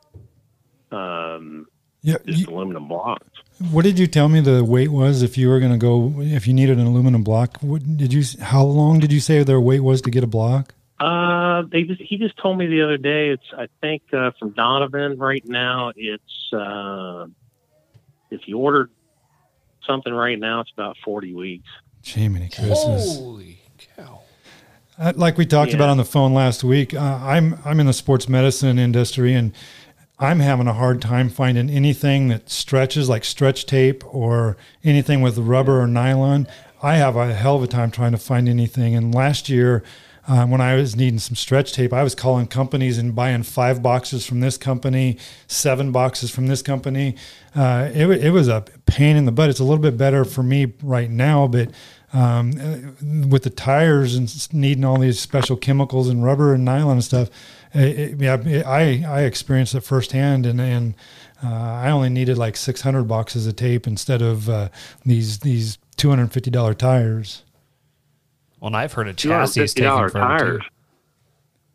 Um, Yeah. just you- aluminum blocks. what did you tell me the weight was if you were going to go if you needed an aluminum block? What did you? How long did you say their weight was to get a block? Uh, they just he just told me the other day. It's I think uh, from Donovan right now. It's uh, if you ordered something right now, it's about forty weeks. Jiminy Christmas. Holy cow! Uh, like we talked Yeah. about on the phone last week, uh, I'm I'm in the sports medicine industry and I'm having a hard time finding anything that stretches like stretch tape or anything with rubber or nylon. I have a hell of a time trying to find anything. And last year, um, when I was needing some stretch tape, I was calling companies and buying five boxes from this company, seven boxes from this company. Uh, it, it was a pain in the butt. It's a little bit better for me right now, but um, uh, with the tires and needing all these special chemicals and rubber and nylon and stuff, it, it- yeah, it- I I experienced it firsthand, and and uh, I only needed like 600 boxes of tape instead of uh, these these 250 dollar tires. Well, and I've heard of Two hundred chassis fifty taking dollar forever tires.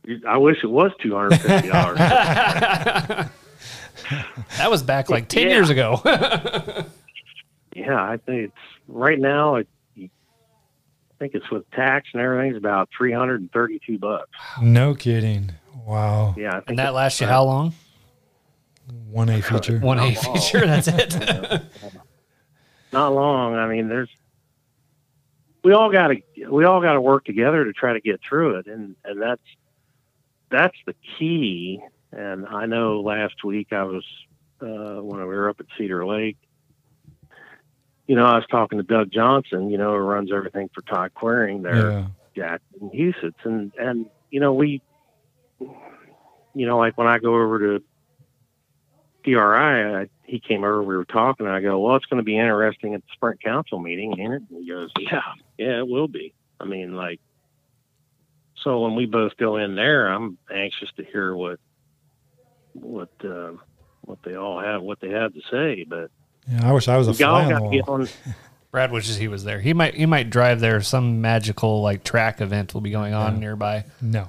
You- I wish it was two hundred fifty dollars. That was back like ten Yeah. years ago. yeah, I think it's right now. It, I think it's with tax and everything. It's about three hundred and thirty-two bucks. No kidding. Wow. Yeah, and that it's- lasts you how long? One A feature. One A feature. That's it. not long. I mean, there's we all got to we all got to work together to try to get through it, and and that's that's the key. And I know last week I was uh, when we were up at Cedar Lake. You know, I was talking to Doug Johnson. You know, who runs everything for Todd Quiring there, Yeah. Jack and Huset's, and and you know we, you know, like when I go over to PRI, I, he came over, we were talking, and I go, well, it's going to be interesting at the Sprint Council meeting, ain't it? And he goes, yeah, yeah, it will be. I mean, like, so when we both go in there, I'm anxious to hear what, what, uh, what they all have, what they have to say. But Yeah, I wish I was a we fly on the wall. Brad wishes he was there. He might he might drive there. Some magical like track event will be going on nearby. No.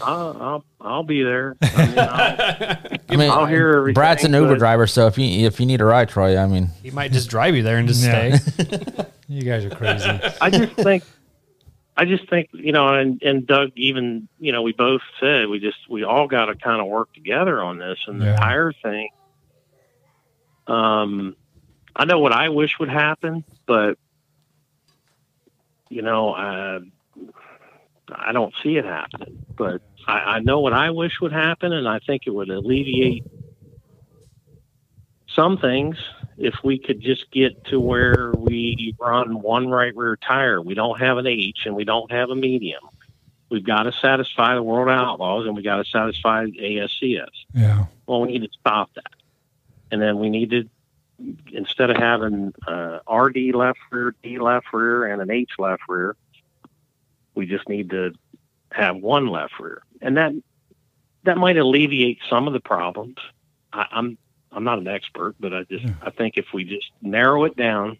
I'll, I'll, I'll be there. I mean, I'll, I mean, I'll hear everything. Brad's an Uber but- driver, so if you if you need a ride, Troy, I mean, He might just drive you there and just Yeah. stay. You guys are crazy. I just think, I just think, you know, and, and Doug, even, you know, we both said we just, we all got to kind of work together on this and Yeah. the tire thing. Um, I know what I wish would happen, but, you know, uh, I don't see it happening, but I, I know what I wish would happen, and I think it would alleviate some things if we could just get to where we run one right rear tire. We don't have an H and we don't have a medium. We've got to satisfy the World Outlaws and we got to satisfy ASCS. Yeah. Well, we need to stop that. And then we need to, instead of having uh, RD left rear, D left rear, and an H left rear, we just need to have one left rear. And that that might alleviate some of the problems. I, I'm I'm not an expert, but I just I think if we just narrow it down,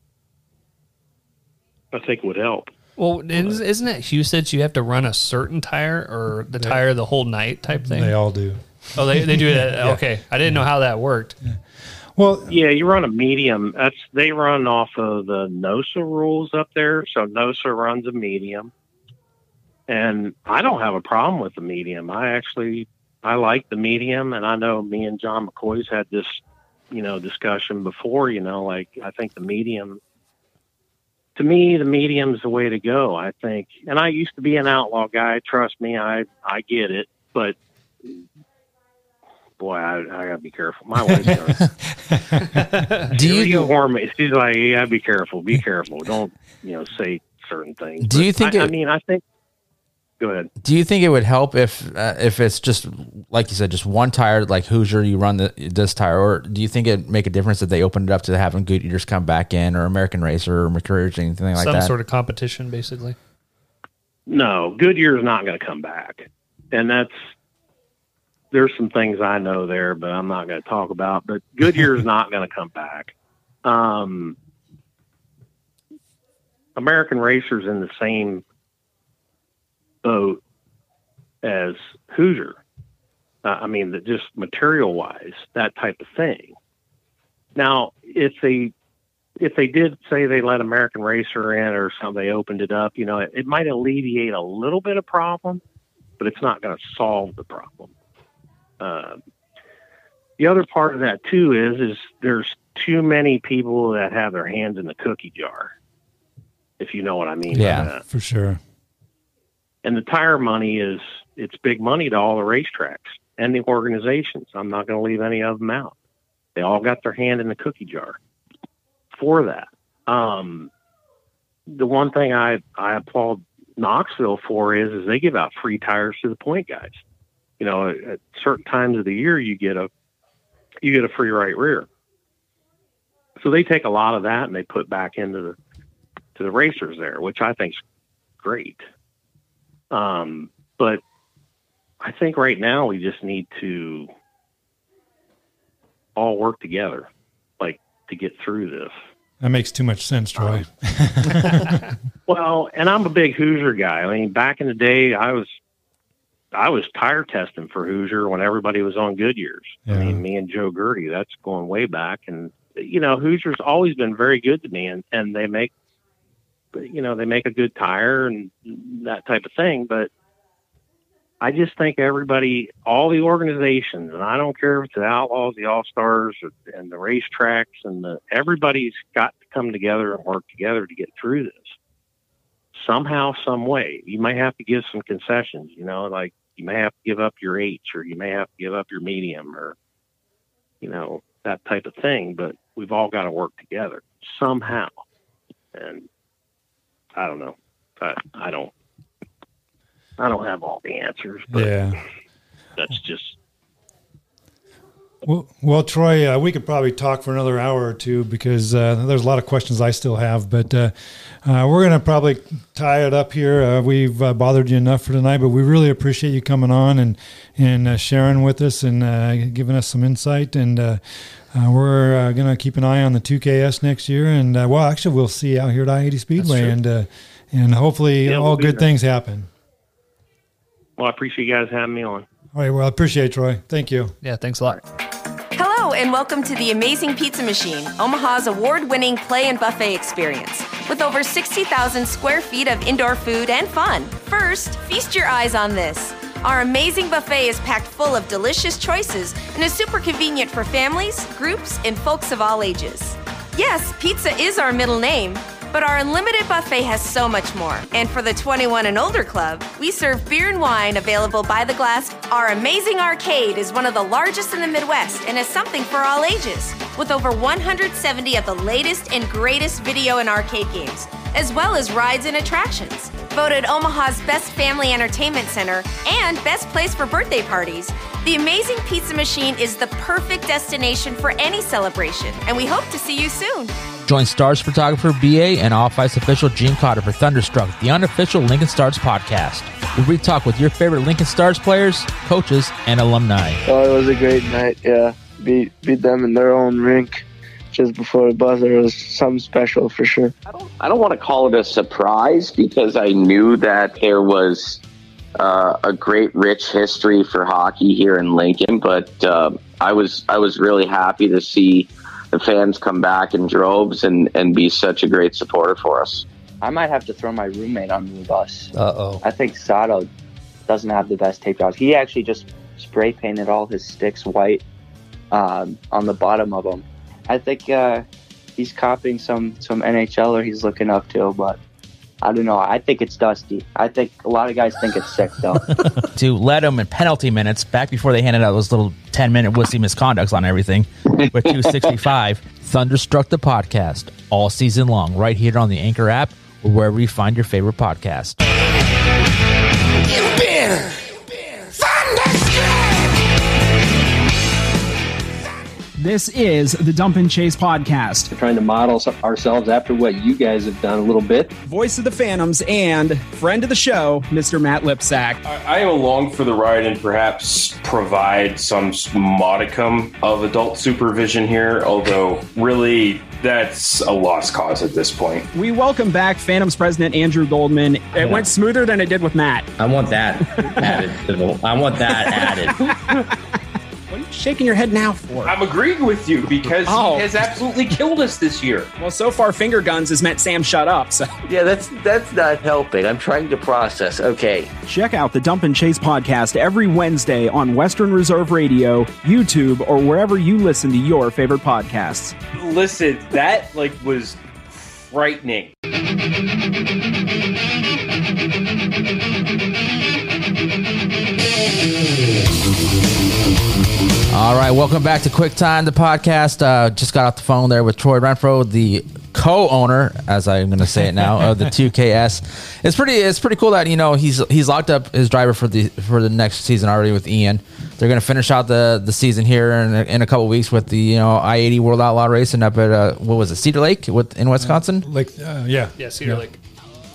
I think it would help. well, is- isn't it Huset's? You have to run a certain tire or the tire the whole night type thing. They all do. oh, they they do that. Okay, I didn't know how that worked. Well, Yeah, you run a medium. That's they run off of the NOSA rules up there. So NOSA runs a medium, and I don't have a problem with the medium. I actually I like the medium, and I know me and John McCoy's had this you know discussion before. You know, like I think the medium. To me, the medium's the way to go. I think, and I used to be an outlaw guy. Trust me, I I get it, but boy, I, I gotta be careful. My wife's gonna do you, you warn me? She's like, "Yeah, be careful, be careful. Don't you know say certain things." Do you think I, I mean, I think. Go ahead. do you think it would help if uh, if it's just like you said, just one tire, like Hoosier, you run the, this tire, or do you think it'd make a difference if they opened it up to having Goodyears come back in, or American Racer, or Mercury, or anything like Some that? Some sort of competition, basically. No, Goodyear's not going to come back, and that's there's some things I know there, but I'm not going to talk about. But Goodyear's not going to come back. Um, American Racer's in the same boat as Hoosier. Uh, I mean, the, just material wise, that type of thing. Now, if they if they did say they let American Racer in or something, they opened it up, you know, it, it might alleviate a little bit of problem, but it's not going to solve the problem. Uh, the other part of that too is is there's too many people that have their hands in the cookie jar, if you know what I mean. Yeah, that. for sure. And the tire money is it's big money to all the racetracks and the organizations. I'm not going to leave any of them out. They all got their hand in the cookie jar for that. Um, the one thing I I applaud Knoxville for is is they give out free tires to the point guys. You know, at, certain times of the year, you get a you get a free right rear. So they take a lot of that and they put back into the to the racers there, which I think's great. Um, but I think right now we just need to all work together, like to get through this. That makes too much sense, Troy. Well, and I'm a big Hoosier guy. I mean, back in the day, I was I was tire testing for Hoosier when everybody was on Goodyears. I mean, me and Joe Gaerte, that's going way back. And you know, Hoosier's always been very good to me, and and they make you know they make a good tire and that type of thing. But I just think everybody, all the organizations, and I don't care if it's the Outlaws, the All Stars, and the racetracks, and the everybody's got to come together and work together to get through this somehow, some way. You may have to give some concessions, you know, like you may have to give up your H or you may have to give up your medium or, you know, that type of thing. But we've all got to work together somehow. And I don't know. I, I don't, I don't have all the answers, but Yeah. that's just, Well, well Troy, uh, we could probably talk for another hour or two because uh, there's a lot of questions I still have, but uh, uh, we're going to probably tie it up here. Uh, we've uh, bothered you enough for tonight, but we really appreciate you coming on and and uh, sharing with us and uh, giving us some insight. And uh, uh, we're uh, going to keep an eye on the 2KS next year. And uh, well, actually, we'll see you out here at I-80 Speedway, and uh, and hopefully Yeah, all we'll be good there. things happen. well, I appreciate you guys having me on. All right. Well, I appreciate it, Troy. Thank you. Yeah, thanks a lot. And welcome to the Amazing Pizza Machine, Omaha's award winning play and buffet experience. With over 60,000 square feet of indoor food and fun. First, feast your eyes on this. Our amazing buffet is packed full of delicious choices and is super convenient for families, groups, and folks of all ages. Yes, pizza is our middle name, but our unlimited buffet has so much more. And for the 21 and older club, we serve beer and wine available by the glass. Our amazing arcade is one of the largest in the Midwest and is something for all ages, with over 170 of the latest and greatest video and arcade games, as well as rides and attractions. Voted Omaha's best family entertainment center and best place for birthday parties, the Amazing Pizza Machine is the perfect destination for any celebration, and we hope to see you soon. Join Stars photographer BA and Off Ice official Gene Cotter for Thunderstruck, the unofficial Lincoln Stars podcast, where we talk with your favorite Lincoln Stars players, coaches, and alumni. Oh, it was a great night. Yeah, beat beat them in their own rink just before the buzzer. It was something special for sure. I don't want to call it a surprise because I knew that there was uh, a great, rich history for hockey here in Lincoln. But uh, I was I was really happy to see the fans come back in droves and, and be such a great supporter for us. I might have to throw my roommate under the bus. Uh oh. I think Sato doesn't have the best tape jobs. He actually just spray painted all his sticks white um, on the bottom of them. I think uh, he's copying some some NHLer he's looking up to, but I don't know. I think it's dusty. I think a lot of guys think it's sick though. to let them in penalty minutes back before they handed out those little 10 minute wussy misconducts on everything with 265 thunderstruck the podcast all season long right here on the anchor app or wherever you find your favorite podcast This is the Dump and Chase podcast. We're trying to model ourselves after what you guys have done a little bit. Voice of the Phantoms and friend of the show, Mr. Matt Lipsack. I am along for the ride and perhaps provide some modicum of adult supervision here, although really that's a lost cause at this point. We welcome back Phantoms president Andrew Goldman. It went smoother than it did with Matt. I want that added. I want that added. What are you shaking your head now for? I'm agreeing with you because Oh. he has absolutely killed us this year. Well, so far, finger guns has meant Sam shut up. So Yeah, that's that's not helping. I'm trying to process. Okay. check out the Dump and Chase podcast every Wednesday on Western Reserve Radio, YouTube, or wherever you listen to your favorite podcasts. Listen, that like was frightening. All right, welcome back to Quick Time, the podcast. Uh, just got off the phone there with Troy Renfro, the co-owner, as I'm going to say it now, of the 2KS. It's pretty, it's pretty cool that you know he's he's locked up his driver for the for the next season already with Ian. They're going to finish out the the season here in a, in a couple weeks with the you know I-80 World Outlaw racing up at uh, what was it Cedar Lake with in Wisconsin. Like, uh, yeah, Yeah, Cedar Lake.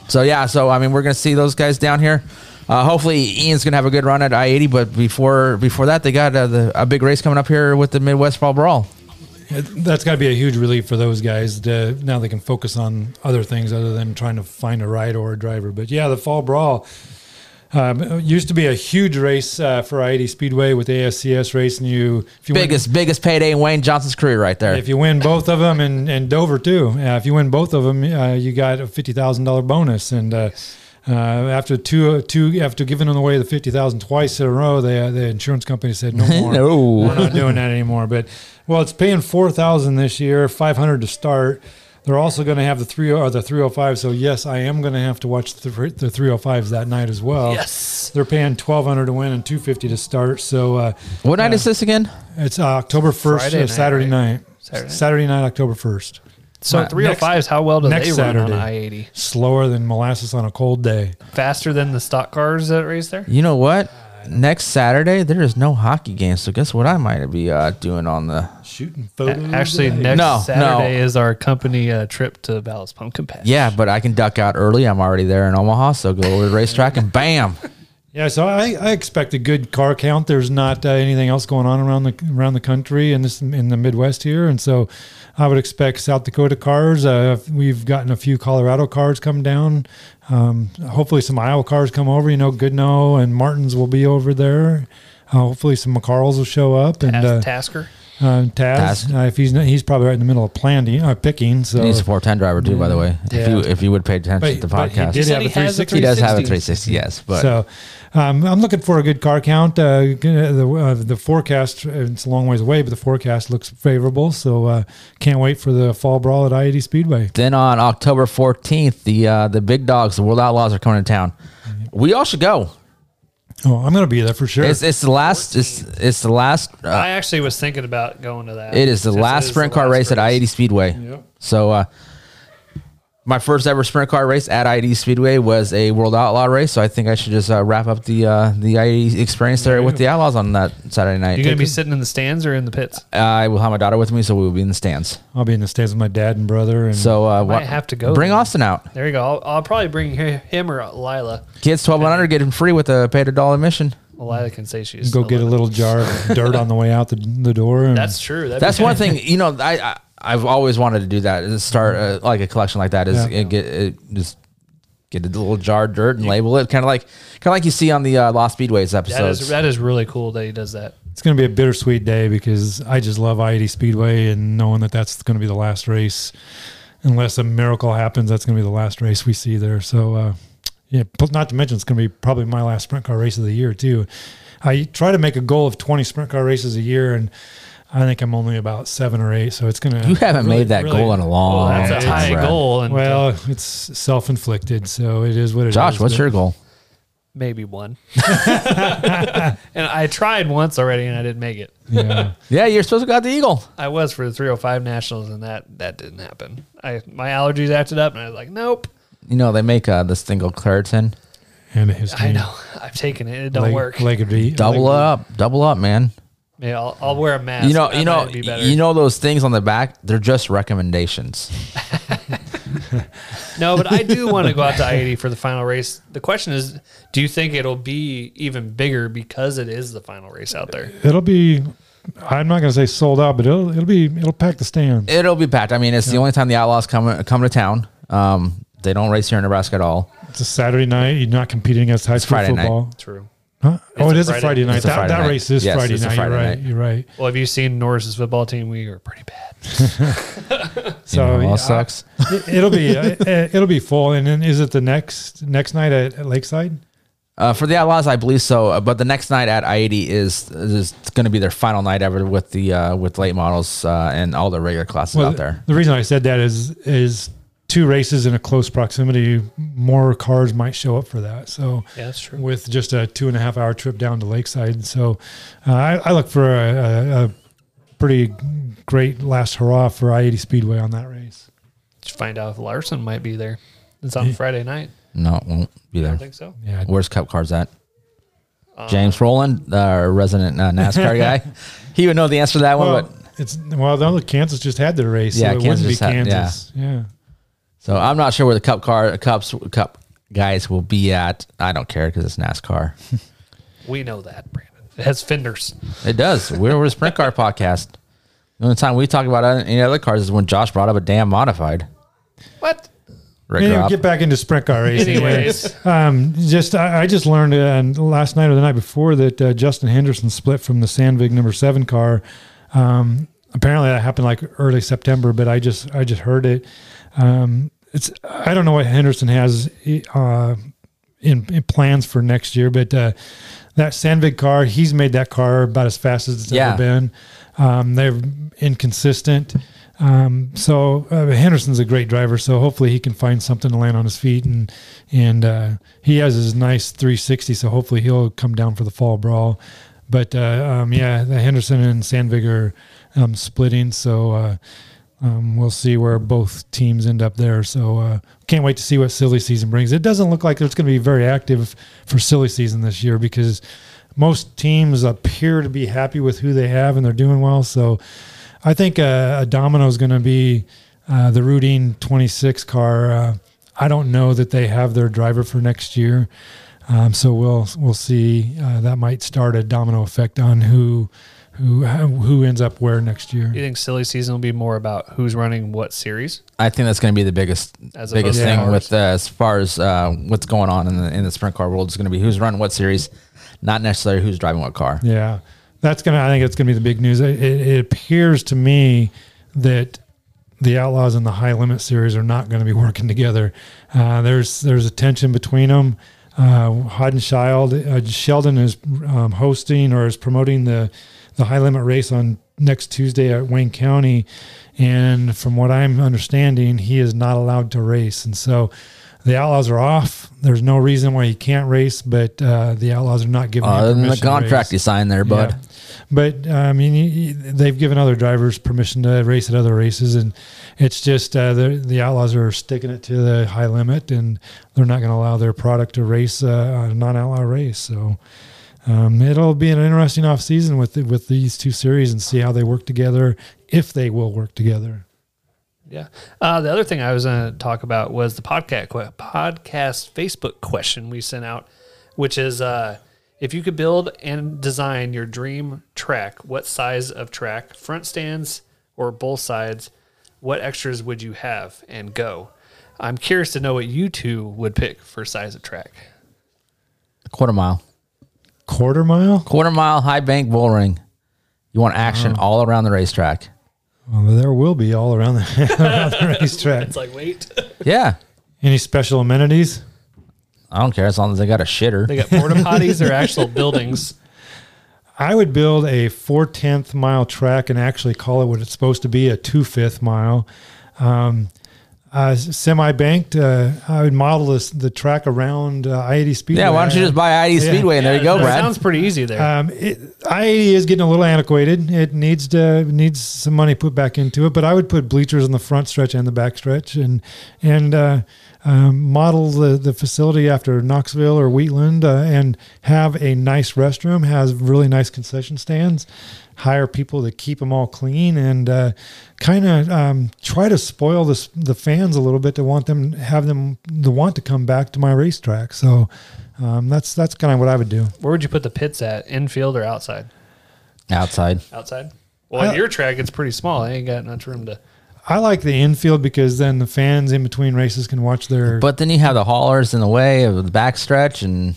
So yeah, so I mean, we're gonna see those guys down here. Uh, hopefully, Ian's gonna have a good run at I eighty. But before before that, they got uh, the, a big race coming up here with the Midwest Fall Brawl. That's got to be a huge relief for those guys. To, now they can focus on other things other than trying to find a ride or a driver. But yeah, the Fall Brawl um, used to be a huge race uh, for I-80 Speedway with ASCS racing. You, if you win- Biggest biggest payday in Wayne Johnson's career right there. if you win both of them and, and Dover too, uh, if you win both of them, uh, you got a fifty thousand dollar bonus. And uh, uh, after two two after giving them away the fifty thousand twice in a row, they, uh, the insurance company said no more. No. we're not doing that anymore. But well, it's paying four thousand this year, five hundred to start. They're also going to have the three or the three hundred five. So yes, I am going to have to watch the the three hundred fives that night as well. Yes. they're paying twelve hundred to win and two fifty to start. So uh, What night uh, is this again? It's uh, October first, uh, Saturday right? night. Saturday night. Saturday night, October first. So Uh, 305s, how well do next they run Saturday. on I-80? Slower than molasses on a cold day. Faster than the stock cars that race there? You know what? Next Saturday there is no hockey game. So guess what? I might be uh, doing on the shooting A- Actually, next No, Saturday no. is our company uh, trip to Vala's Pumpkin Patch. Yeah, but I can duck out early. I'm already there in Omaha, so go over to the racetrack and bam. Yeah, so I, I expect a good car count. There's not uh, anything else going on around the around the country and this in the Midwest here, and so I would expect South Dakota cars. Uh, we've gotten a few Colorado cars come down. Um, hopefully, some Iowa cars come over. You know, Goodno and Martins will be over there. Uh, hopefully, some McCarls will show up and uh, Tasker. Uh, Taz, Task. Uh, if he's not, he's probably right in the middle of planting, uh, picking. So He's a 410 driver too, by the way. If you if you would pay attention But- to the but he podcast, did He said he a 360. He does have a 360. 360, yes. But so um, I'm looking for a good car count. Uh, the uh, the forecast it's a long ways away, but the forecast looks favorable. So uh, can't wait for the fall brawl at I-80 Speedway. Then on October 14th, the uh, the big dogs, the World Outlaws, are coming to town. We all should go. Oh, I'm going to be there for sure. It's, it's the last. It's it's the last. Uh, I actually was thinking about going to that. it is the Since last is sprint car last race at I eighty Speedway. Yep. So uh, my first ever sprint car race at I-80 Speedway was a World Outlaw race. So I think I should just uh, wrap up the uh, the I eighty experience there with the Outlaws on that Saturday night. You're going to be sitting in the stands or in the pits? I will have my daughter with me, so we will be in the stands. I'll be in the stands with my dad and brother. And So uh, Might what- have to go. Bring then. Austin out. There you go. I'll, I'll probably bring him or Lila. Kids twelve one hundred get him free with a paid a dollar admission. Well, Lila can say she's go get a little jar of dirt on the way out the, the door. And That's true. That'd That's one thing. You know, I, I I've always wanted to do that. Is start uh, like a collection like that. Is Yeah. it get it, just get a little jar of dirt and label it, kind of like kind of like you see on the uh, Lost Speedways That episodes. is, that is really cool that he does that. It's going to be a bittersweet day because I just love I-80 Speedway and knowing that that's going to be the last race, unless a miracle happens, that's going to be the last race we see there. So, uh, yeah, not to mention it's going to be probably my last sprint car race of the year too. I try to make a goal of 20 sprint car races a year, and I think I'm only about seven or eight. So it's going to. You haven't made that goal in a long Well, that's a time, high Brad. goal. And Well, it's self-inflicted, so it is what it is. Josh, what's your goal? maybe one. and I tried once already and I didn't make it. Yeah. Yeah, you're supposed to got the eagle. I was for the 305 Nationals and that that didn't happen. I my allergies acted up and I was like, nope. You know they make uh, this thing called Claritin. And his I know. I've taken it. It don't leg, work. Leg of the Double leg- up, double up, man. Yeah, I'll, I'll wear a mask. You know, That you know, be you know those things on the back. They're just recommendations. No, but I do want to go out to I eighty for the final race. The question is, do you think it'll be even bigger because it is the final race out there? It'll be. I'm not going to say sold out, but it'll it'll be it'll pack the stands. It'll be packed. I mean, it's the only time the Outlaws come come to town. Um, they don't race here in Nebraska at all. It's a Saturday night. You're not competing against high It's school Friday night. football. True. Huh? Oh, It's it a Friday- Friday night. It's a That, Friday that night. race is Yes, Friday night. Friday you're right. night. You're right. Well, have you seen Norris's football team? We are pretty bad. So know, all yeah, sucks. it- it'll be uh, it'll be full. And then is it the next next night at, at Lakeside? Uh, for the Outlaws, I believe so. uh, But the next night at I eighty is is going to be their final night ever with the uh, with late models uh, and all the regular classes Well, out there. The reason I said that is is two races in a close proximity, more cars might show up for that. So Yeah, that's true. With just a two and a half hour trip down to Lakeside, so uh, I, I look for a, a, a pretty great last hurrah for I eighty Speedway on that race. Just find out if Larson might be there. It's on Friday night. No, it won't be You there. don't think so? Yeah. Where's Cup Cars at? Uh, James Rowland, our resident uh, NASCAR guy. He would know the answer to that one, Well, but it's well, the other Kansas just had their race, Yeah, so it Kansas wouldn't be just had- yeah. Kansas. yeah. So I'm not sure where the Cup car Cups Cup guys will be at. I don't care because it's NASCAR. We know that, Brandon. It has fenders. it does. We're, we're a sprint car podcast. The only time we talk about any other cars is when Josh brought up a damn modified. What? Rick Anyway, Robb. get back into sprint car racing. Anyways. um, just I, I just learned uh, last night or the night before that uh, Justin Henderson split from the Sandvig number seven car. Um, apparently that happened like early September, but I just I just heard it. Um, it's I don't know what Henderson has uh, in, in plans for next year, but uh, that Sandvig car, he's made that car about as fast as it's Yeah. ever been. Um, they're inconsistent. Um, so uh, Henderson's a great driver, so hopefully he can find something to land on his feet, and and uh, he has his nice 360, so hopefully he'll come down for the fall brawl. But uh, um, yeah, the Henderson and Sandvig are um, splitting, so uh, um, we'll see where both teams end up there. So uh, can't wait to see what silly season brings. It doesn't look like it's going to be very active for silly season this year because most teams appear to be happy with who they have and they're doing well. So I think uh, a Domino is going to be uh, the Rudeen 26 car. Uh, I don't know that they have their driver for next year, um, so we'll we'll see. Uh, that might start a domino effect on who who who ends up where next year. You think silly season will be more about who's running what series? I think that's going to be the biggest As biggest thing cars. with uh, as far as uh, what's going on in the in the sprint car world is going to be who's running what series, not necessarily who's driving what car. Yeah, that's gonna. I think it's gonna be the big news. It, it, it appears to me that the Outlaws and the High Limit series are not going to be working together. Uh, there's there's a tension between them. Uh, Haudenschild, uh, Sheldon is um, hosting or is promoting the the High Limit race on next Tuesday at Wayne County, and from what I'm understanding, he is not allowed to race, and so. The Outlaws are off. There's no reason why he can't race, but uh, the Outlaws are not giving him Other than the permission to contract race. you signed there, bud. Yeah. But uh, I mean, they've given other drivers permission to race at other races, and it's just uh, the the Outlaws are sticking it to the high limit, and they're not going to allow their product to race uh, a non-outlaw race. So um, it'll be an interesting off season with the, with these two series and see how they work together, if they will work together. Yeah. Uh, the other thing I was going to talk about was the podcast podcast Facebook question we sent out, which is uh, if you could build and design your dream track, what size of track, front stands or both sides, what extras would you have and go? I'm curious to know what you two would pick for size of track. A quarter mile, Quarter mile. quarter mile, high bank bull ring. You want action all around the racetrack. Well, there will be all around the, around the racetrack. It's like, wait, Yeah, Any special amenities? I don't care as long as they got a shitter. they got porta potties or actual buildings. I would build a four tenth mile track and actually call it what it's supposed to be a two fifth mile. Um, uh, semi banked. Uh, I would model this the track around uh, I eighty Speedway. yeah, why don't you just buy I-80 Yeah. Speedway and there you go, that Brad. sounds pretty easy there. Um, I eighty is getting a little antiquated. It needs to needs some money put back into it. But I would put bleachers on the front stretch and the back stretch, and and uh, um, model the the facility after Knoxville or Wheatland, uh, and have a nice restroom. Has really nice concession stands. Hire people to keep them all clean and uh, kind of um, try to spoil the the fans a little bit to want them have them the want to come back to my racetrack. So um, that's that's kind of what I would do. Where would you put the pits at? Infield or outside? Outside. Outside. Well, I- your track it's pretty small. I ain't got much room to. I like the infield because then the fans in between races can watch their. But then you have the haulers in the way of the backstretch and.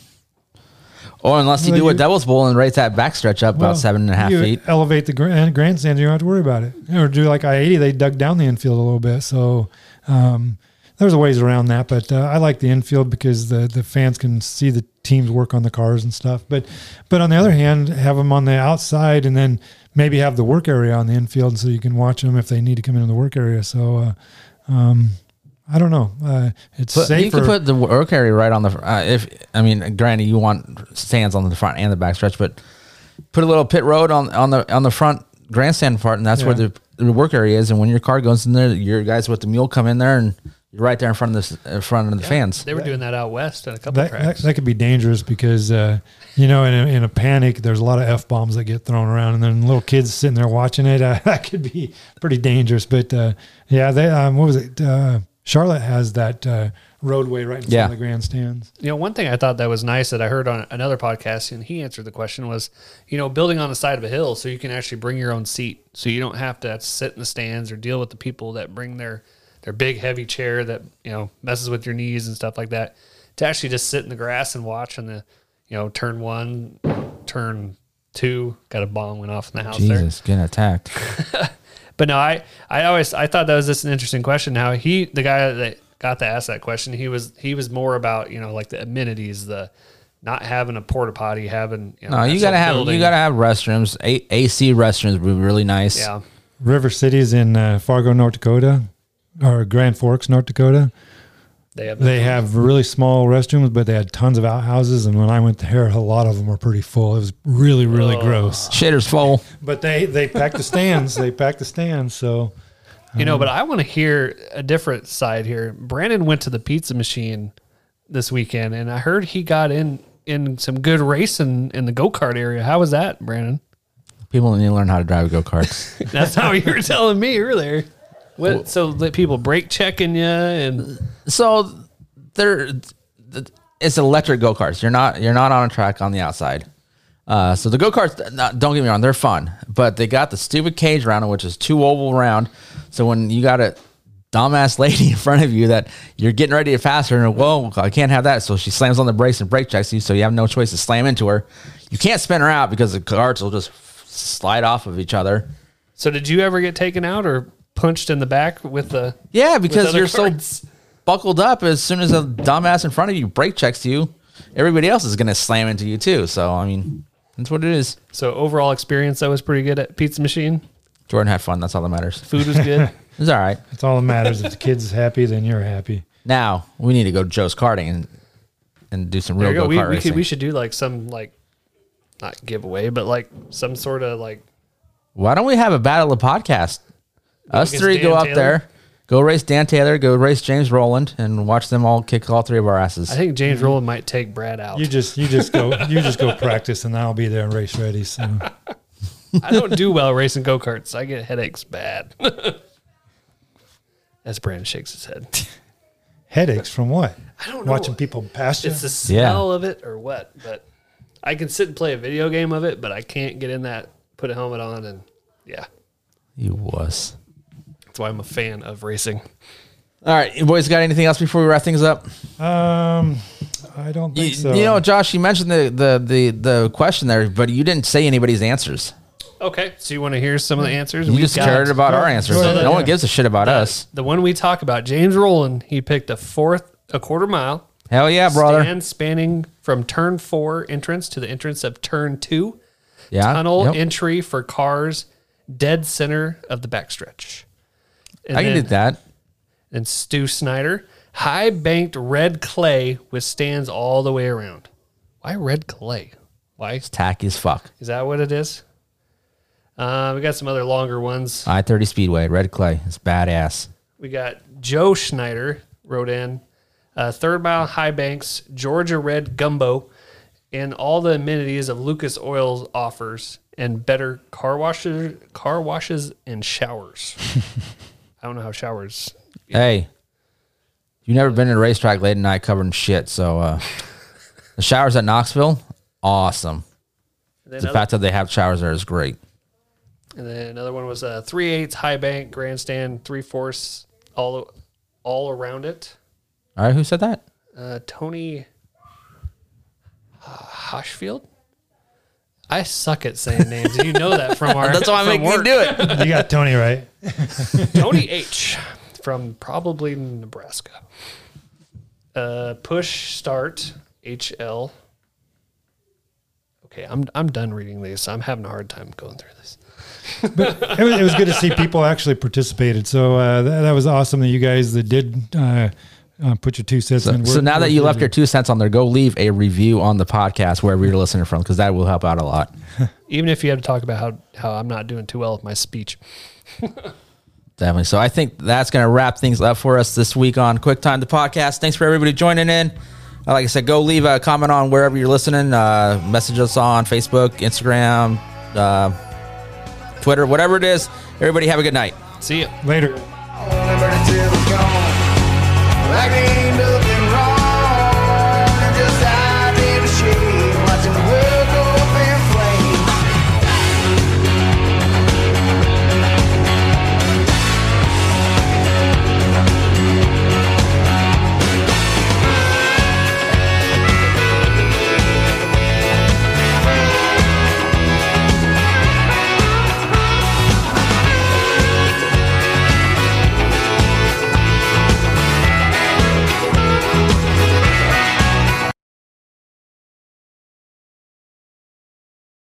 Or unless you Well, do a you- Devil's Bowl and raise that backstretch up Well, about seven and a half you feet. Elevate the grand, grandstands. You don't have to worry about it. Or do like I eighty, they dug down the infield a little bit. So um, there's a ways around that. But uh, I like the infield because the the fans can see the teams work on the cars and stuff. But but on the other hand, have them on the outside and then maybe have the work area on the infield so you can watch them if they need to come into the work area. So. Uh, um, I don't know. Uh, it's But safer. you could put the work area right on the. fr- Uh, if I mean, granted, you want stands on the front and the back stretch, but put a little pit road on on the on the front grandstand part, and that's where the, the work area is. And when your car goes in there, your guys with the mule come in there, and you're right there in front of the in front of the fans. They were doing that out west at a couple that, that, tracks. that could be dangerous because uh, you know in a, in a panic there's a lot of f bombs that get thrown around and then little kids sitting there watching it uh, that could be pretty dangerous but uh, yeah they um, what was it uh, Charlotte has that uh, roadway right in front of the grandstands You know, one thing I thought that was nice that I heard on another podcast, and he answered the question was, you know, building on the side of a hill so you can actually bring your own seat, so you don't have to sit in the stands or deal with the people that bring their their big heavy chair that you know messes with your knees and stuff like that. To actually just sit in the grass and watch on the, you know, turn one, turn two, got a bomb went off in the house there. Jesus, getting attacked. But no, I, I always I thought that was just an interesting question. How he the guy that got to ask that question, he was he was more about you know like the amenities, the not having a porta potty, having you know, No, you gotta have building. you gotta have restrooms. A- AC restrooms would be really nice. Yeah. River Cities in uh, Fargo North Dakota or Grand Forks North Dakota They have they have really small restrooms but they had tons of outhouses and when I went there a lot of them were pretty full it was really really Oh. gross Shitter's full. but they they packed the stands they packed the stands so You know, um, but I want to hear a different side here. Brandon went to the pizza machine this weekend, and I heard he got in in some good racing in the go kart area. How was that, Brandon? People need to learn how to drive go karts. That's how you were telling me earlier. What? So let people brake checking you and so they're it's electric go karts. You're not you're not on a track on the outside. Uh, so the go karts, don't get me wrong, they're fun, but they got the stupid cage around it, which is two oval round. So when you got a dumbass lady in front of you that you're getting ready to pass her, and whoa, I can't have that. So she slams on the brakes and brake checks you. So you have no choice to slam into her. You can't spin her out because the carts will just slide off of each other. So did you ever get taken out or punched in the back with the? Yeah, because you're carts? so buckled up. As soon as a dumbass in front of you brake checks you, everybody else is going to slam into you too. So I mean, that's what it is. So overall experience, that was pretty good at Pizza Machine. Jordan had fun. That's all that matters. Food was good. it's all right. That's all that matters. if the kid's happy, then you're happy. Now we need to go to Joe's karting and and do some real you go go. kart We, we racing. could we should do like some like not giveaway, but like some sort of like Why don't we have a battle of podcast? Us against three go Dan up there, go race Dan Taylor, go race James Rowland, and watch them all kick all three of our asses. I think James Rowland might take Brad out. You just you just go you just go practice and I'll be there and race ready. So I don't do well racing go karts. I get headaches bad. As Brandon shakes his head. headaches from what? I don't know. Watching people pass you. It's the smell of it or what, but I can sit and play a video game of it, but I can't get in that, put a helmet on, and yeah, you wuss. That's why I'm a fan of racing. All right, you boys, got anything else before we wrap things up? Um, I don't think You, so. you know, Josh, you mentioned the, the the the question there, but you didn't say anybody's answers. Okay, so you want to hear some of the answers? You We've just got- cared about our answers. So the- no one gives a shit about us. The one we talk about, James Rowland, he picked a fourth, a quarter mile. Hell yeah, brother. Stand spanning from turn four entrance to the entrance of turn two. Yeah, Tunnel yep. entry for cars, dead center of the backstretch. I can do that. And Stu Snyder, high banked red clay with stands all the way around. Why red clay? Why? It's tacky as fuck. Is that what it is? Uh, we got some other longer ones. I thirty Speedway, red clay. It's badass. We got Joe Schneider wrote in uh, third mile high banks, Georgia red gumbo, and all the amenities of Lucas Oils offers, and better car washes, car washes and showers. I don't know how showers. Hey, you never been in a racetrack late at night covered in shit. So uh, the showers at Knoxville, awesome. The other- fact that they have showers there is great. And then another one was a three eighths high bank grandstand, three fourths all all around it. All right, who said that? Uh, Tony Hoshfield. I suck at saying names. and You know that from our. That's why I'm from making you work. do it. You got Tony right. Tony H from probably Nebraska. Uh, push start HL. Okay, I'm I'm done reading these. I'm having a hard time going through this. it, was, it was good to see people actually participated. So uh, that, that was awesome that you guys that did uh, uh, put your two cents So, in. so now that you left your two cents on there, go leave a review on the podcast wherever you're listening from because that will help out a lot. Even if you had to talk about how how I'm not doing too well with my speech. Definitely. So I think that's going to wrap things up for us this week on QuickTime the podcast. Thanks for everybody joining in. Uh, Like I said, go leave a comment on wherever you're listening. Uh, message us on Facebook, Instagram, uh, Twitter, whatever it is. Everybody have a good night. See you later.